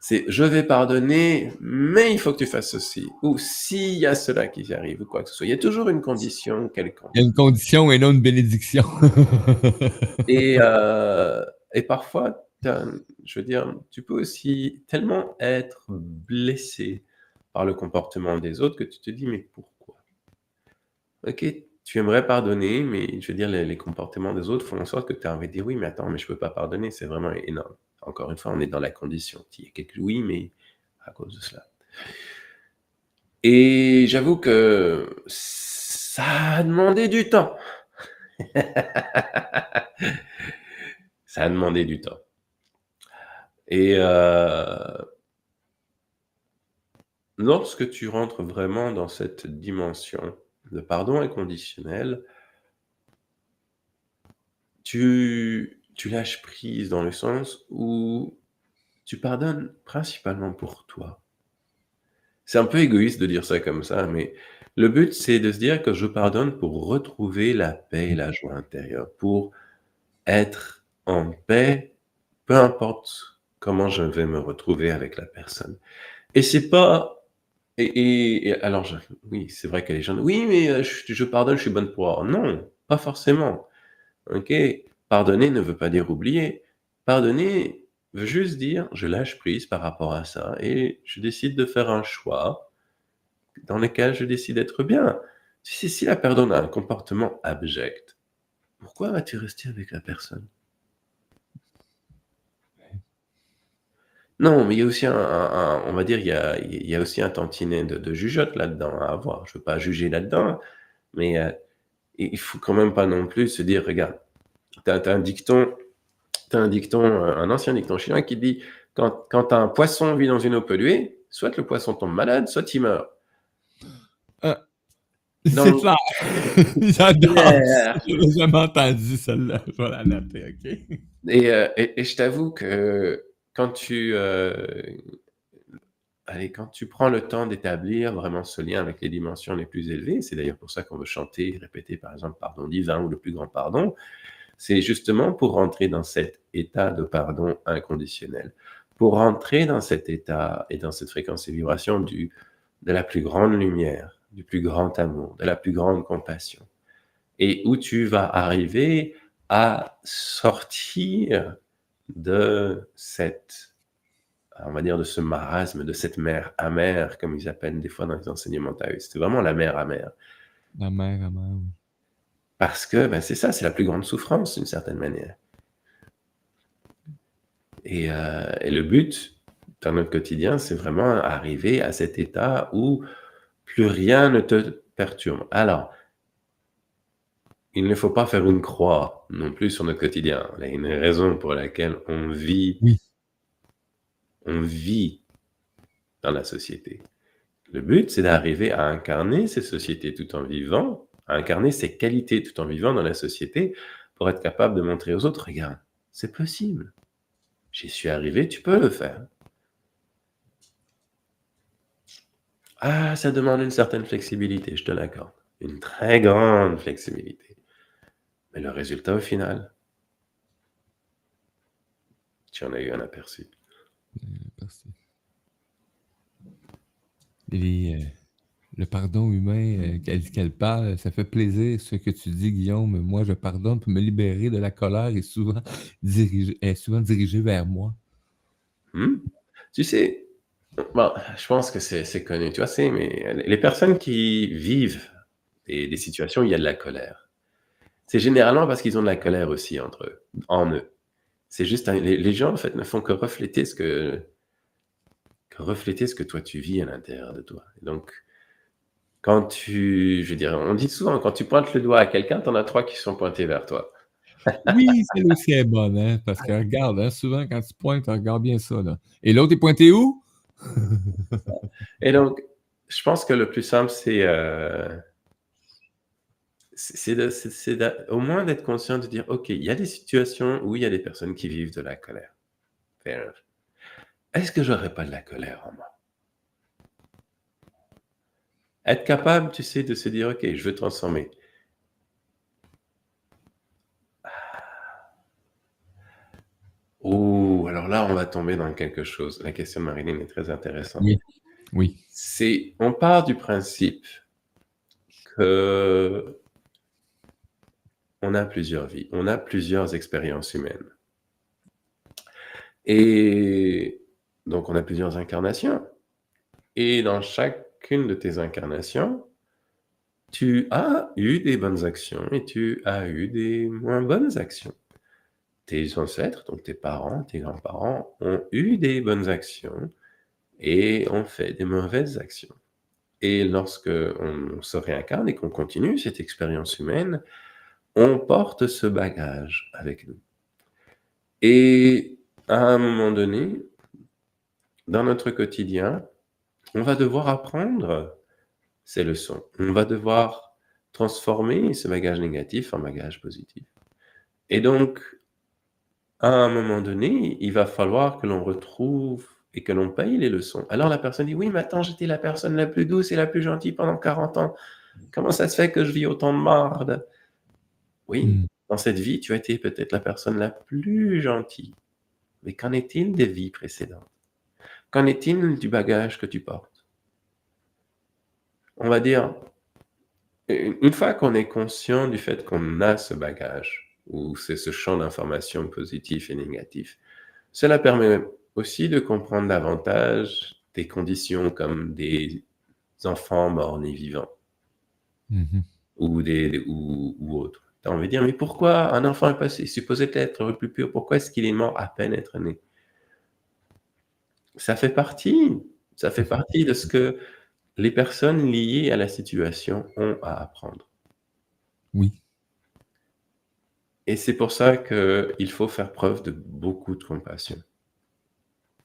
C'est je vais pardonner, mais il faut que tu fasses ceci. Ou s'il y a cela qui arrive, ou quoi que ce soit. Il y a toujours une condition quelconque. Il y a une condition et non une bénédiction. Et, euh, et parfois, je veux dire, tu peux aussi tellement être blessé par le comportement des autres que tu te dis, mais pourquoi? Ok, tu aimerais pardonner, mais je veux dire, les, les comportements des autres font en sorte que tu as envie de dire, oui, mais attends, mais je peux pas pardonner, c'est vraiment énorme. Encore une fois, on est dans la condition. Il y a quelque... Oui, mais à cause de cela. Et j'avoue que ça a demandé du temps. ça a demandé du temps. Et euh, lorsque tu rentres vraiment dans cette dimension de pardon inconditionnel, tu, tu lâches prise dans le sens où tu pardonnes principalement pour toi. C'est un peu égoïste de dire ça comme ça, mais le but, c'est de se dire que je pardonne pour retrouver la paix et la joie intérieure, pour être en paix, peu importe comment je vais me retrouver avec la personne. Et c'est pas. Et, alors, oui, c'est vrai que les gens. Oui, mais euh, je, je pardonne, je suis bonne pour. Non, pas forcément. Ok, pardonner ne veut pas dire oublier. Pardonner veut juste dire je lâche prise par rapport à ça et je décide de faire un choix dans lequel je décide d'être bien. Si la personne a un comportement abject, pourquoi vas-tu rester avec la personne? Non, mais il y a aussi un, on va dire, il y a, aussi un tantinet de, jugeote là-dedans à avoir. Je veux pas juger là-dedans, mais euh, il faut quand même pas non plus se dire, regarde, tu as, un dicton, t'as un dicton, euh, un ancien dicton chinois qui dit, quand, quand un poisson vit dans une eau polluée, soit le poisson tombe malade, soit il meurt. Dans C'est clair. J'adore. Yeah. J'ai jamais entendu celle-là. Je vais la noter, OK? Et, euh, et- et je t'avoue que quand tu, euh, allez, quand tu prends le temps d'établir vraiment ce lien avec les dimensions les plus élevées, c'est d'ailleurs pour ça qu'on veut chanter, répéter par exemple pardon divin ou le plus grand pardon, c'est justement pour rentrer dans cet état de pardon inconditionnel, pour rentrer dans cet état et dans cette fréquence et vibration du, de la plus grande lumière, du plus grand amour, de la plus grande compassion, et où tu vas arriver à sortir de cette, on va dire, de ce marasme, de cette mer amère, comme ils appellent des fois dans les enseignements taoïstes. C'est vraiment la mer amère. La mère, la mère. oui. Parce que ben, c'est ça, c'est la plus grande souffrance d'une certaine manière. Et, euh, et le but, dans notre quotidien, c'est vraiment arriver à cet état où plus rien ne te perturbe. Alors, il ne faut pas faire une croix non plus sur notre quotidien. Il y a une raison pour laquelle on vit, Oui. on vit dans la société. Le but, c'est d'arriver à incarner ces sociétés tout en vivant, à incarner ces qualités tout en vivant dans la société pour être capable de montrer aux autres, regarde, c'est possible. J'y suis arrivé, tu peux le faire. Ah, ça demande une certaine flexibilité, je te l'accorde. Une très grande flexibilité. Mais le résultat au final, tu en as eu un aperçu. Merci. Les, euh, le pardon humain, euh, qu'elle dit qu'elle parle, ça fait plaisir ce que tu dis, Guillaume. Moi, je pardonne pour me libérer de la colère et souvent dirigé, est souvent dirigé vers moi. Hmm? Tu sais, bon, je pense que c'est c'est connu, tu vois, c'est, mais les personnes qui vivent des, des situations où il y a de la colère, c'est généralement parce qu'ils ont de la colère aussi entre eux, en eux. C'est juste, un- les, les gens, en fait, ne font que refléter ce que, que refléter ce que toi tu vis à l'intérieur de toi. Et donc, quand tu, je veux dire, on dit souvent, quand tu pointes le doigt à quelqu'un, t'en as trois qui sont pointés vers toi. Oui, celle aussi est bonne, hein, parce que regarde, hein, souvent quand tu pointes, regarde bien ça. Là. Et l'autre est pointé où? Et donc, je pense que le plus simple, c'est euh, c'est c'est c'est- c'est au moins d'être conscient de dire, OK, il y a des situations où il y a des personnes qui vivent de la colère. Est-ce que j'aurais pas de la colère en moi? Être capable, tu sais, de se dire, OK, je veux transformer. Oh, alors là, on va tomber dans quelque chose. La question de Marilyn est très intéressante. Oui. Oui. C'est, on part du principe que on a plusieurs vies, on a plusieurs expériences humaines. Et donc, on a plusieurs incarnations. Et dans chacune de tes incarnations, tu as eu des bonnes actions et tu as eu des moins bonnes actions. Tes ancêtres, donc tes parents, tes grands-parents, ont eu des bonnes actions et ont fait des mauvaises actions. Et lorsque on se réincarne et qu'on continue cette expérience humaine, on porte ce bagage avec nous. Et à un moment donné, dans notre quotidien, on va devoir apprendre ces leçons. On va devoir transformer ce bagage négatif en bagage positif. Et donc, à un moment donné, il va falloir que l'on retrouve et que l'on paye les leçons. Alors la personne dit, oui, mais attends, j'étais la personne la plus douce et la plus gentille pendant 40 ans. Comment ça se fait que je vis autant de marde? Oui, Mm. dans cette vie, tu as été peut-être la personne la plus gentille. Mais qu'en est-il des vies précédentes? Qu'en est-il du bagage que tu portes? On va dire, une fois qu'on est conscient du fait qu'on a ce bagage, ou c'est ce champ d'information positif et négatif, cela permet aussi de comprendre davantage des conditions comme des enfants morts-nés vivants. Mhm. ou, des, ou, ou autres. Tu as envie de dire, mais pourquoi un enfant est passé, supposé être le plus pur, pourquoi est-ce qu'il est mort à peine être né? Ça fait partie, ça fait partie de ce que les personnes liées à la situation ont à apprendre. Oui. Et c'est pour ça qu'il faut faire preuve de beaucoup de compassion.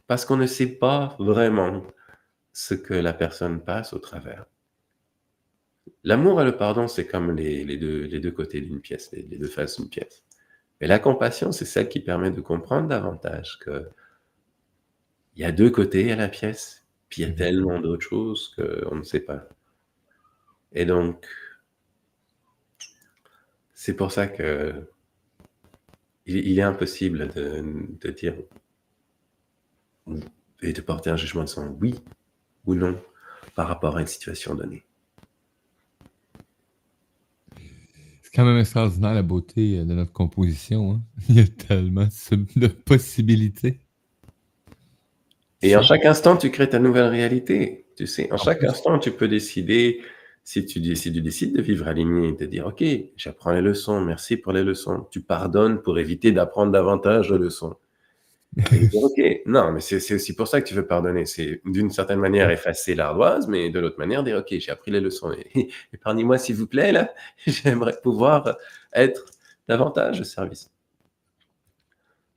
Parce qu'on ne sait pas vraiment ce que la personne passe au travers. L'amour et le pardon, c'est comme les, les deux, les deux côtés d'une pièce, les, les deux faces d'une pièce. Mais la compassion, c'est celle qui permet de comprendre davantage que il y a deux côtés à la pièce, puis il y a Mhm. tellement d'autres choses qu'on ne sait pas. Et donc, c'est pour ça que il, il est impossible de, de dire et de porter un jugement de son oui ou non par rapport à une situation donnée. C'est quand même extraordinaire la beauté euh, de notre composition. hein. Il y a tellement de possibilités. Et en chaque instant, tu crées ta nouvelle réalité. Tu sais, en chaque instant, tu peux décider, si tu, si tu décides de vivre aligné, de dire, OK, j'apprends les leçons, merci pour les leçons. Tu pardonnes pour éviter d'apprendre davantage de leçons. Dire, ok, non, mais c'est aussi pour ça que tu veux pardonner. C'est d'une certaine manière effacer l'ardoise, mais de l'autre manière dire, ok, j'ai appris les leçons. Et- Épargnez-moi, s'il vous plaît, là. J'aimerais pouvoir être davantage de service.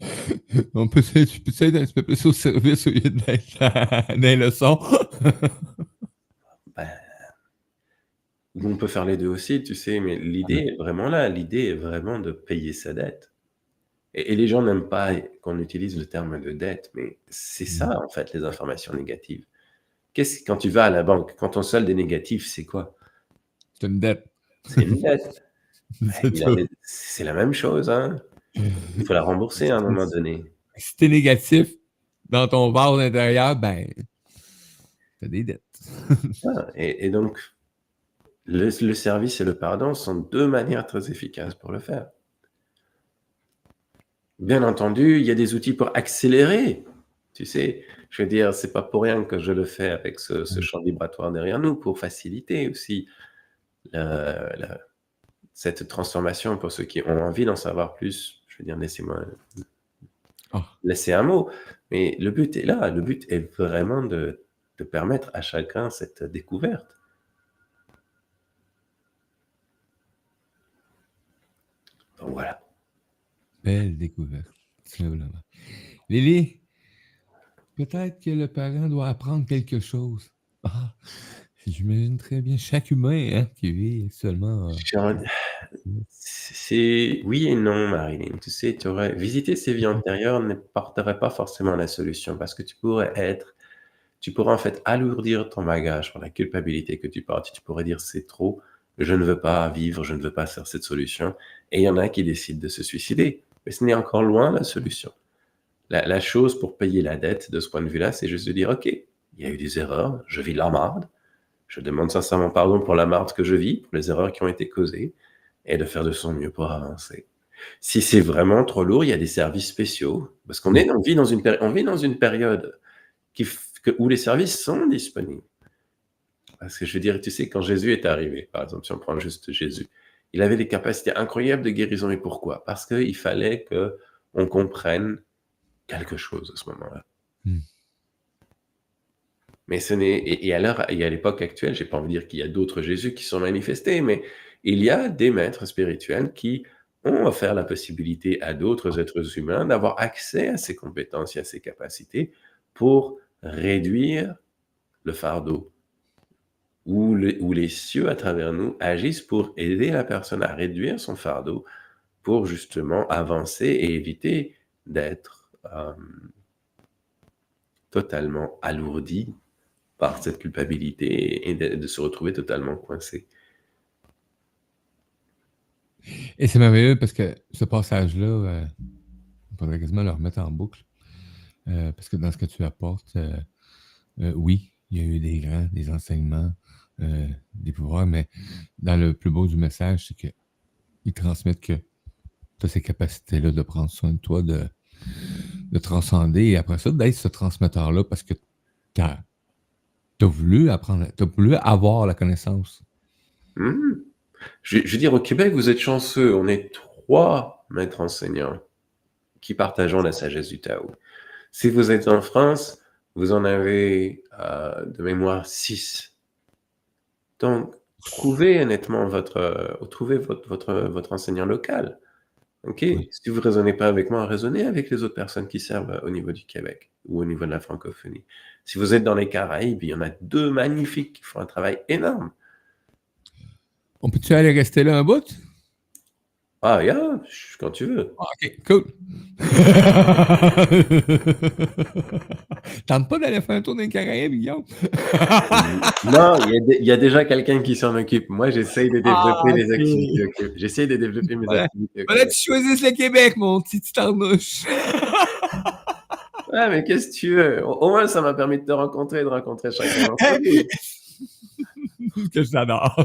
On peut essayer, tu peux essayer d'être un petit peu plus au service au lieu d'être dans les leçons. Ben, on peut faire les deux aussi, tu sais, mais l'idée est vraiment là. L'idée est vraiment de payer sa dette. Et, et les gens n'aiment pas qu'on utilise le terme de dette, mais c'est ça, en fait, les informations négatives. Qu'est-ce quand tu vas à la banque, quand ton solde est négatif, c'est quoi? C'est une dette. C'est une dette. C'est avait- C'est la même chose, hein. Il faut la rembourser à un moment donné. Si t'es négatif dans ton vase intérieur, ben, t'as des dettes. Ah, Et, et donc, le, le service et le pardon sont deux manières très efficaces pour le faire. Bien entendu, il y a des outils pour accélérer. Tu sais, je veux dire, c'est pas pour rien que je le fais avec ce, ce champ vibratoire derrière nous, pour faciliter aussi la- la- cette transformation pour ceux qui ont envie d'en savoir plus. Je veux dire, laissez-moi Ah. laisser un mot. Mais le but est là. Le but est vraiment de, de permettre à chacun cette découverte. Donc voilà. Belle découverte. Lily, peut-être que le parent doit apprendre quelque chose. Ah, j'imagine très bien chaque humain hein, qui vit seulement. euh, C'est oui et non, Marilyn. Tu sais, tu aurais visiter ces vies antérieures ne porterait pas forcément la solution parce que tu pourrais être, tu pourrais en fait alourdir ton bagage par la culpabilité que tu portes. Tu pourrais dire c'est trop, je ne veux pas vivre, je ne veux pas faire cette solution. Et il y en a qui décident de se suicider. Mais ce n'est encore loin la solution. La, la chose pour payer la dette de ce point de vue-là, c'est juste de dire ok, il y a eu des erreurs, je vis la marde, je demande sincèrement pardon pour la marde que je vis, pour les erreurs qui ont été causées et de faire de son mieux pour avancer. Si c'est vraiment trop lourd, il y a des services spéciaux, parce qu'on est, on vit dans une, péri- on vit dans une période qui, f- que- où les services sont disponibles. Parce que je veux dire, tu sais, quand Jésus est arrivé, par exemple, si on prend juste Jésus, il avait des capacités incroyables de guérison. Et pourquoi? Parce qu'il fallait que on comprenne quelque chose à ce moment-là. Hmm. Mais ce n'est et, et à l'heure et à l'époque actuelle, j'ai pas envie de dire qu'il y a d'autres Jésus qui sont manifestés, mais il y a des maîtres spirituels qui ont offert la possibilité à d'autres êtres humains d'avoir accès à ces compétences et à ces capacités pour réduire le fardeau. Où, le- où les cieux, à travers nous, agissent pour aider la personne à réduire son fardeau, pour justement avancer et éviter d'être euh, totalement alourdi par cette culpabilité et de se retrouver totalement coincé. Et c'est merveilleux parce que ce passage-là, euh, on pourrait quasiment le remettre en boucle. Euh, parce que dans ce que tu apportes, euh, oui, il y a eu des grands, des enseignements, des pouvoirs, mais dans le plus beau du message, c'est qu'ils transmettent que tu as ces capacités-là de prendre soin de toi, de, de transcender, et après ça, d'être ce transmetteur-là parce que tu as, voulu apprendre, tu as voulu avoir la connaissance. Mhm. Je, je veux dire, au Québec, vous êtes chanceux. On est trois maîtres enseignants qui partageons la sagesse du Tao. Si vous êtes en France, vous en avez euh, de mémoire six. Donc, trouvez honnêtement votre, euh, trouvez votre, votre, votre enseignant local. OK? Oui. Si vous ne raisonnez pas avec moi, raisonnez avec les autres personnes qui servent au niveau du Québec ou au niveau de la francophonie. Si vous êtes dans les Caraïbes, il y en a deux magnifiques qui font un travail énorme. On peut-tu aller rester là un bout? Ah, yeah, quand tu veux. Ah, OK, cool. Tente pas d'aller faire un tour dans les Caraïbes, Guillaume? Non, il y, a dé- il y a déjà quelqu'un qui s'en occupe. Moi, j'essaye de développer Ah, les ok. activités. J'essaye de développer mes Ouais. activités. que tu choisisses le Québec, mon petit tarnouche. Ouais, mais qu'est-ce que tu veux? Au, au moins, ça m'a permis de te rencontrer et de rencontrer chacun. que j'adore.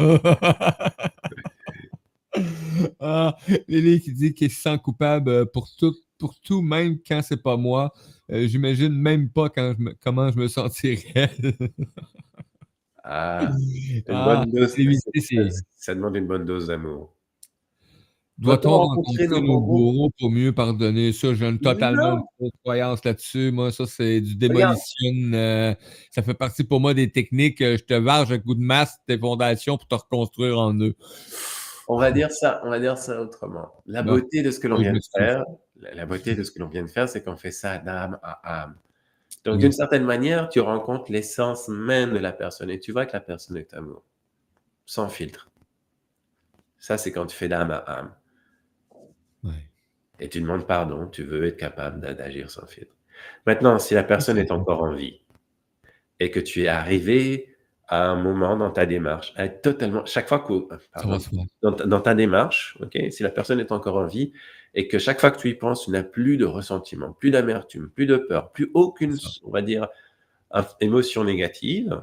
ah, Lily qui dit qu'elle se sent coupable euh, pour tout, pour tout, même quand c'est pas moi. Euh, J'imagine même pas quand je me- comment je me sentirais. Ah, une Ah, bonne dose. c'est- Ça, ça demande une bonne dose d'amour. Doit-on rencontrer rencontrer nos bourreaux? pour mieux pardonner? Ça, j'ai une totalement fausse croyance là-dessus. Moi, ça, c'est du démolition, heu, ça fait partie pour moi des techniques, heu, je te varge un coup de masse tes fondations pour te reconstruire en eux. On va dire ça on va dire ça autrement. La beauté de ce que l'on vient de faire la la beauté de ce que l'on vient de faire, c'est qu'on fait ça d'âme à âme. Donc Oui. d'une certaine manière, tu rencontres l'essence même de la personne et tu vois que la personne est amour, sans filtre. Ça, c'est quand tu fais d'âme à âme. Et tu demandes pardon, tu veux être capable d'a d'agir sans filtre. Maintenant, si la personne est encore en vie et que tu es arrivé à un moment dans ta démarche à être totalement chaque fois que pardon, faire. dans ta dans ta démarche, OK, si la personne est encore en vie et que chaque fois que tu y penses, tu n'as plus de ressentiment, plus d'amertume, plus de peur, plus aucune on va dire, émotion négative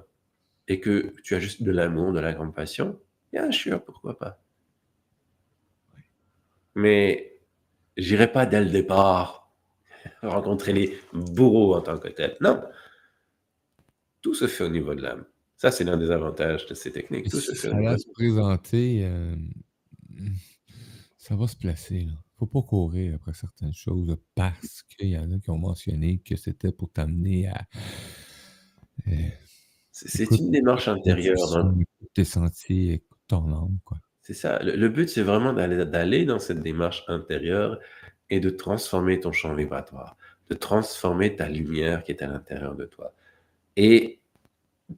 et que tu as juste de l'amour, de la compassion, bien sûr, pourquoi pas. Mais j'irai pas dès le départ rencontrer les bourreaux en tant que tels. Non! Tout se fait au niveau de l'âme. Ça, c'est l'un des avantages de ces techniques. Tout se fait ça de se présenter, mmh, ça va se placer, là. Faut pas courir après certaines choses parce qu'il y en a qui ont mentionné que c'était pour t'amener à heu, C'est une démarche intérieure écoute tes sentiers, écoute ton âme, quoi. C'est ça. Le but, c'est vraiment d'aller d'aller dans cette démarche intérieure et de transformer ton champ vibratoire, de transformer ta lumière qui est à l'intérieur de toi et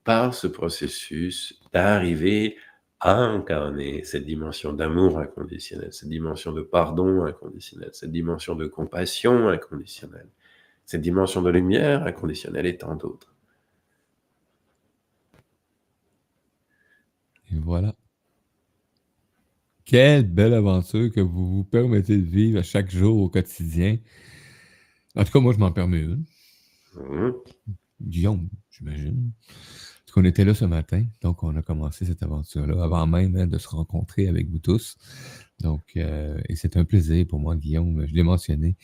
par ce processus, d'arriver à incarner cette dimension d'amour inconditionnel, cette dimension de pardon inconditionnel, cette dimension de compassion inconditionnelle, cette dimension de lumière inconditionnelle et tant d'autres. Et voilà. Quelle belle aventure que vous vous permettez de vivre à chaque jour au quotidien. En tout cas, moi, je m'en permets une. Mmh. Guillaume, j'imagine. Parce qu'on était là ce matin, donc on a commencé cette aventure-là avant même, hein, de se rencontrer avec vous tous. Donc, heu et c'est un plaisir pour moi, Guillaume, je l'ai mentionné,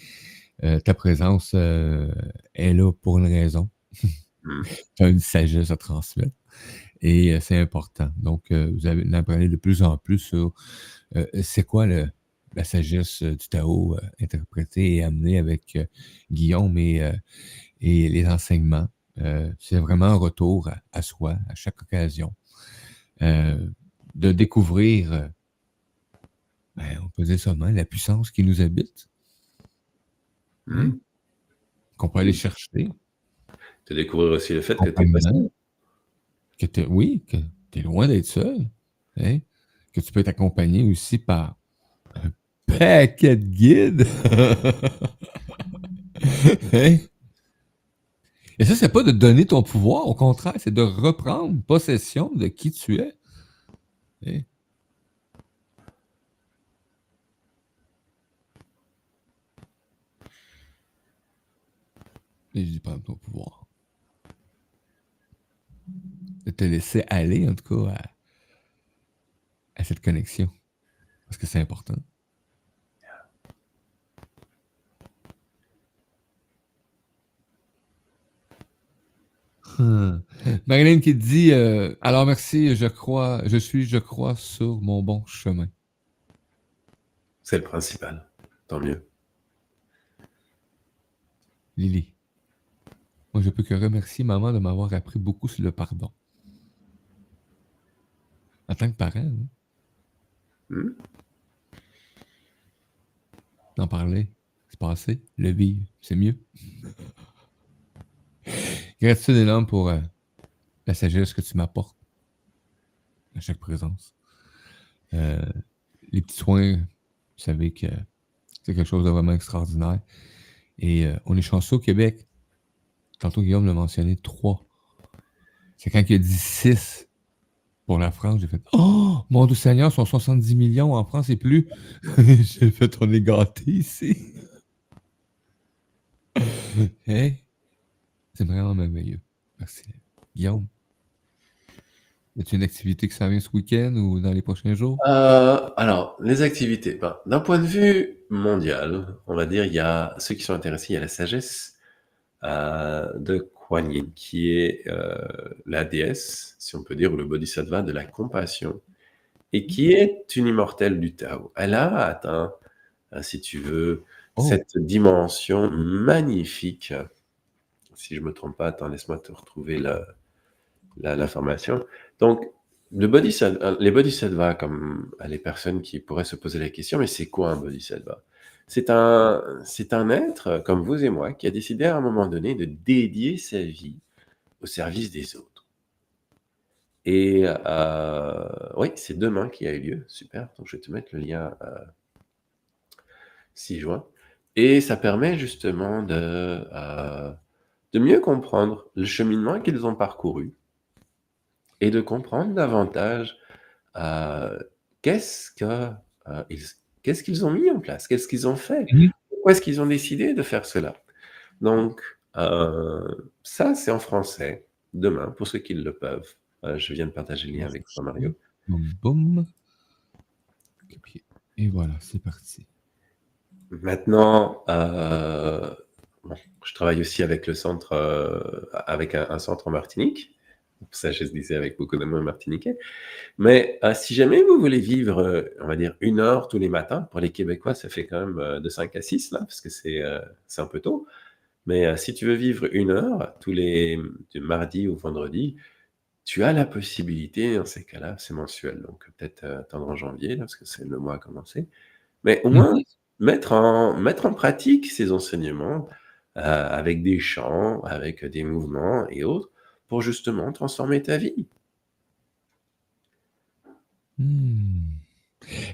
heu, ta présence, heu, est là pour une raison. Mmh. Tu as une sagesse à transmettre et heu, c'est important. Donc, heu, vous avez en apprenez de plus en plus sur, heu, c'est quoi le la sagesse, du Tao, interprétée et amenée avec, Guillaume et et les enseignements. C'est vraiment un retour à à soi à chaque occasion. De découvrir, ben, on peut dire même, la puissance qui nous habite. Mmh. Qu'on peut aller chercher. De découvrir aussi le fait que tu es. Que tu oui, que tu es loin d'être seul, hein, que tu peux être accompagné aussi par un paquet de guides. Hein? Et ça, c'est pas de donner ton pouvoir, au contraire, c'est de reprendre possession de qui tu es. Hein? Et je dis prendre ton pouvoir. De te laisser aller, en tout cas, à à cette connexion. Parce que c'est important. Mmh. Marilyn qui dit, heu: «Alors merci, je crois je suis, je crois, sur mon bon chemin». C'est le principal, tant mieux. Lily: «Moi, je peux que remercier maman de m'avoir appris beaucoup sur le pardon». En tant que parent, hein. Mmh. D'en parler, se passer, le vivre, c'est mieux. Gratitude énorme pour, heu, la sagesse que tu m'apportes à chaque présence. Heu, les petits soins, vous savez que c'est quelque chose de vraiment extraordinaire et heu, on est chanceux au Québec. Tantôt, Guillaume l'a mentionné, 3. C'est quand il a dit 6 pour la France, j'ai fait: «Oh! Mon Dieu Seigneur, sont 70 000 000 en France et plus». J'ai fait: «On est gâtés ici». Hein? C'est vraiment merveilleux. Merci. Guillaume? A-t-il une activité qui s'en vient ce week-end ou dans les prochains jours? Heu, alors, les activités, ben, d'un point de vue mondial, on va dire, il y a ceux qui sont intéressés, il y a la sagesse, heu, de Kuan Yin, qui est, heu, la déesse, si on peut dire, ou le bodhisattva de la compassion et qui est une immortelle du Tao. Elle a atteint, euh, si tu veux, Oh. cette dimension magnifique. Si je me trompe pas, attends, laisse-moi te retrouver la- la- l'information. Donc, le bodhisattva, les bodhisattvas, comme euh, les personnes qui pourraient se poser la question, mais c'est quoi un bodhisattva? C'est un, être comme vous et moi qui a décidé à un moment donné de dédier sa vie au service des autres. Et euh, oui, c'est demain qui a eu lieu. Super. Donc, je vais te mettre le lien euh, 6 juin. Et ça permet justement de, euh, de mieux comprendre le cheminement qu'ils ont parcouru et de comprendre davantage euh, qu'est-ce que, euh, ils- qu'est-ce qu'ils ont mis en place, qu'est-ce qu'ils ont fait, Mhm. pourquoi est-ce qu'ils ont décidé de faire cela? Donc, euh, ça, c'est en français, demain, pour ceux qui le peuvent. Euh, je viens de partager le lien avec toi, Mario. Boum, boum. Et, puis- et voilà, c'est parti. Maintenant, euh, bon, je travaille aussi avec le centre, avec un, un centre en Martinique. Ça, je disais avec beaucoup d'amour martiniquais. Mais euh, si jamais vous voulez vivre, euh, on va dire, une heure tous les matins, pour les Québécois, ça fait quand même euh, de 5 à 6, là, parce que c'est un peu tôt. Mais si tu veux vivre une heure tous les du mardi ou vendredi, tu as la possibilité, dans ces cas-là, c'est mensuel, donc peut-être attendre en janvier, là, parce que c'est le mois à commencer. Mais au moins, mettre en, mettre en pratique ces enseignements avec des chants, avec des mouvements et autres, pour justement transformer ta vie. Hmm.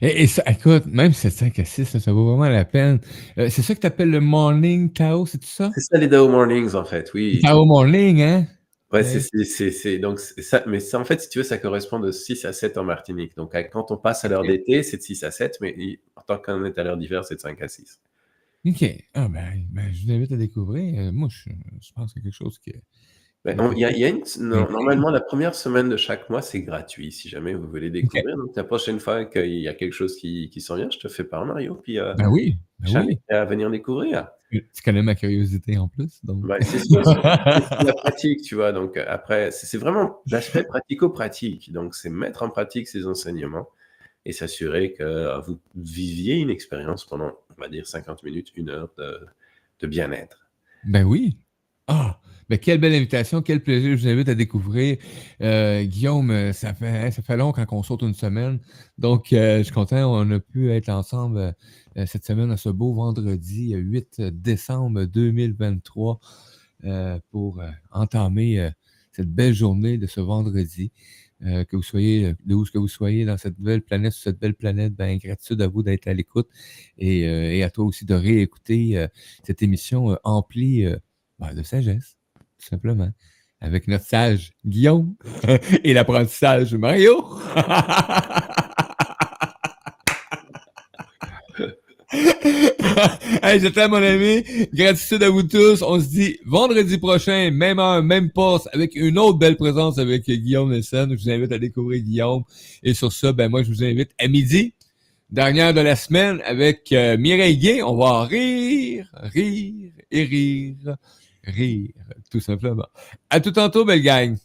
Et, et ça, écoute, même 7, 5 à 6, ça vaut vraiment la peine. Euh, c'est ça que tu appelles le morning Tao, c'est tout ça? C'est ça les Dao Mornings, en fait, oui. Tao morning, hein? Ouais, Ouais. c'est, c'est, c'est, c'est- donc ça, mais ça, en fait, si tu veux, ça correspond de 6 à 7 en Martinique. Donc, quand on passe à l'heure d'été, c'est de 6 à 7, mais en tant qu'on est à l'heure d'hiver, c'est de 5 à 6. OK. Ah ben, ben, je vous invite à découvrir. Euh, moi, je, je pense a quelque chose qui est... Ben, on- y a, il y a une, non, Ok. normalement, la première semaine de chaque mois, c'est gratuit, si jamais vous voulez découvrir. Donc, la prochaine fois qu'il y a quelque chose qui, qui s'en vient, je te fais part, Mario, puis euh, Ben oui, ben oui. à venir découvrir. Tu connais ma curiosité en plus, c'est c'est c'est la pratique, tu vois. Donc, euh, après, c'est c'est vraiment l'aspect pratico-pratique. Donc, c'est mettre en pratique ces enseignements et s'assurer que euh, vous viviez une expérience pendant, on va dire, 50 minutes, une heure de, de bien-être. Ben oui. Ben quelle belle invitation, quel plaisir. Je vous invite à découvrir. Euh, Guillaume, euh, ça fait, ça fait long quand on saute une semaine. Donc, euh, je suis content, on a pu être ensemble cette semaine à ce beau vendredi euh, 8 décembre 2023 euh, pour entamer cette belle journée de ce vendredi. Que vous soyez, de où que vous soyez dans cette belle planète, sur cette belle planète, ben, gratitude à vous d'être à l'écoute et, à toi aussi de réécouter cette émission emplie ben, de sagesse, tout simplement, avec notre sage Guillaume et l'apprentissage Mario. hey, je t'aime, mon ami. Gratitude à vous tous. On se dit vendredi prochain, même heure, même poste, avec une autre belle présence avec Guillaume Nelson. Je vous invite à découvrir Guillaume. Et sur ça, ben moi, je vous invite à midi, dernière de la semaine, avec euh, Mireille Gay. On va rire, rire et rire, rire, tout simplement. À tout tantôt, belle gang.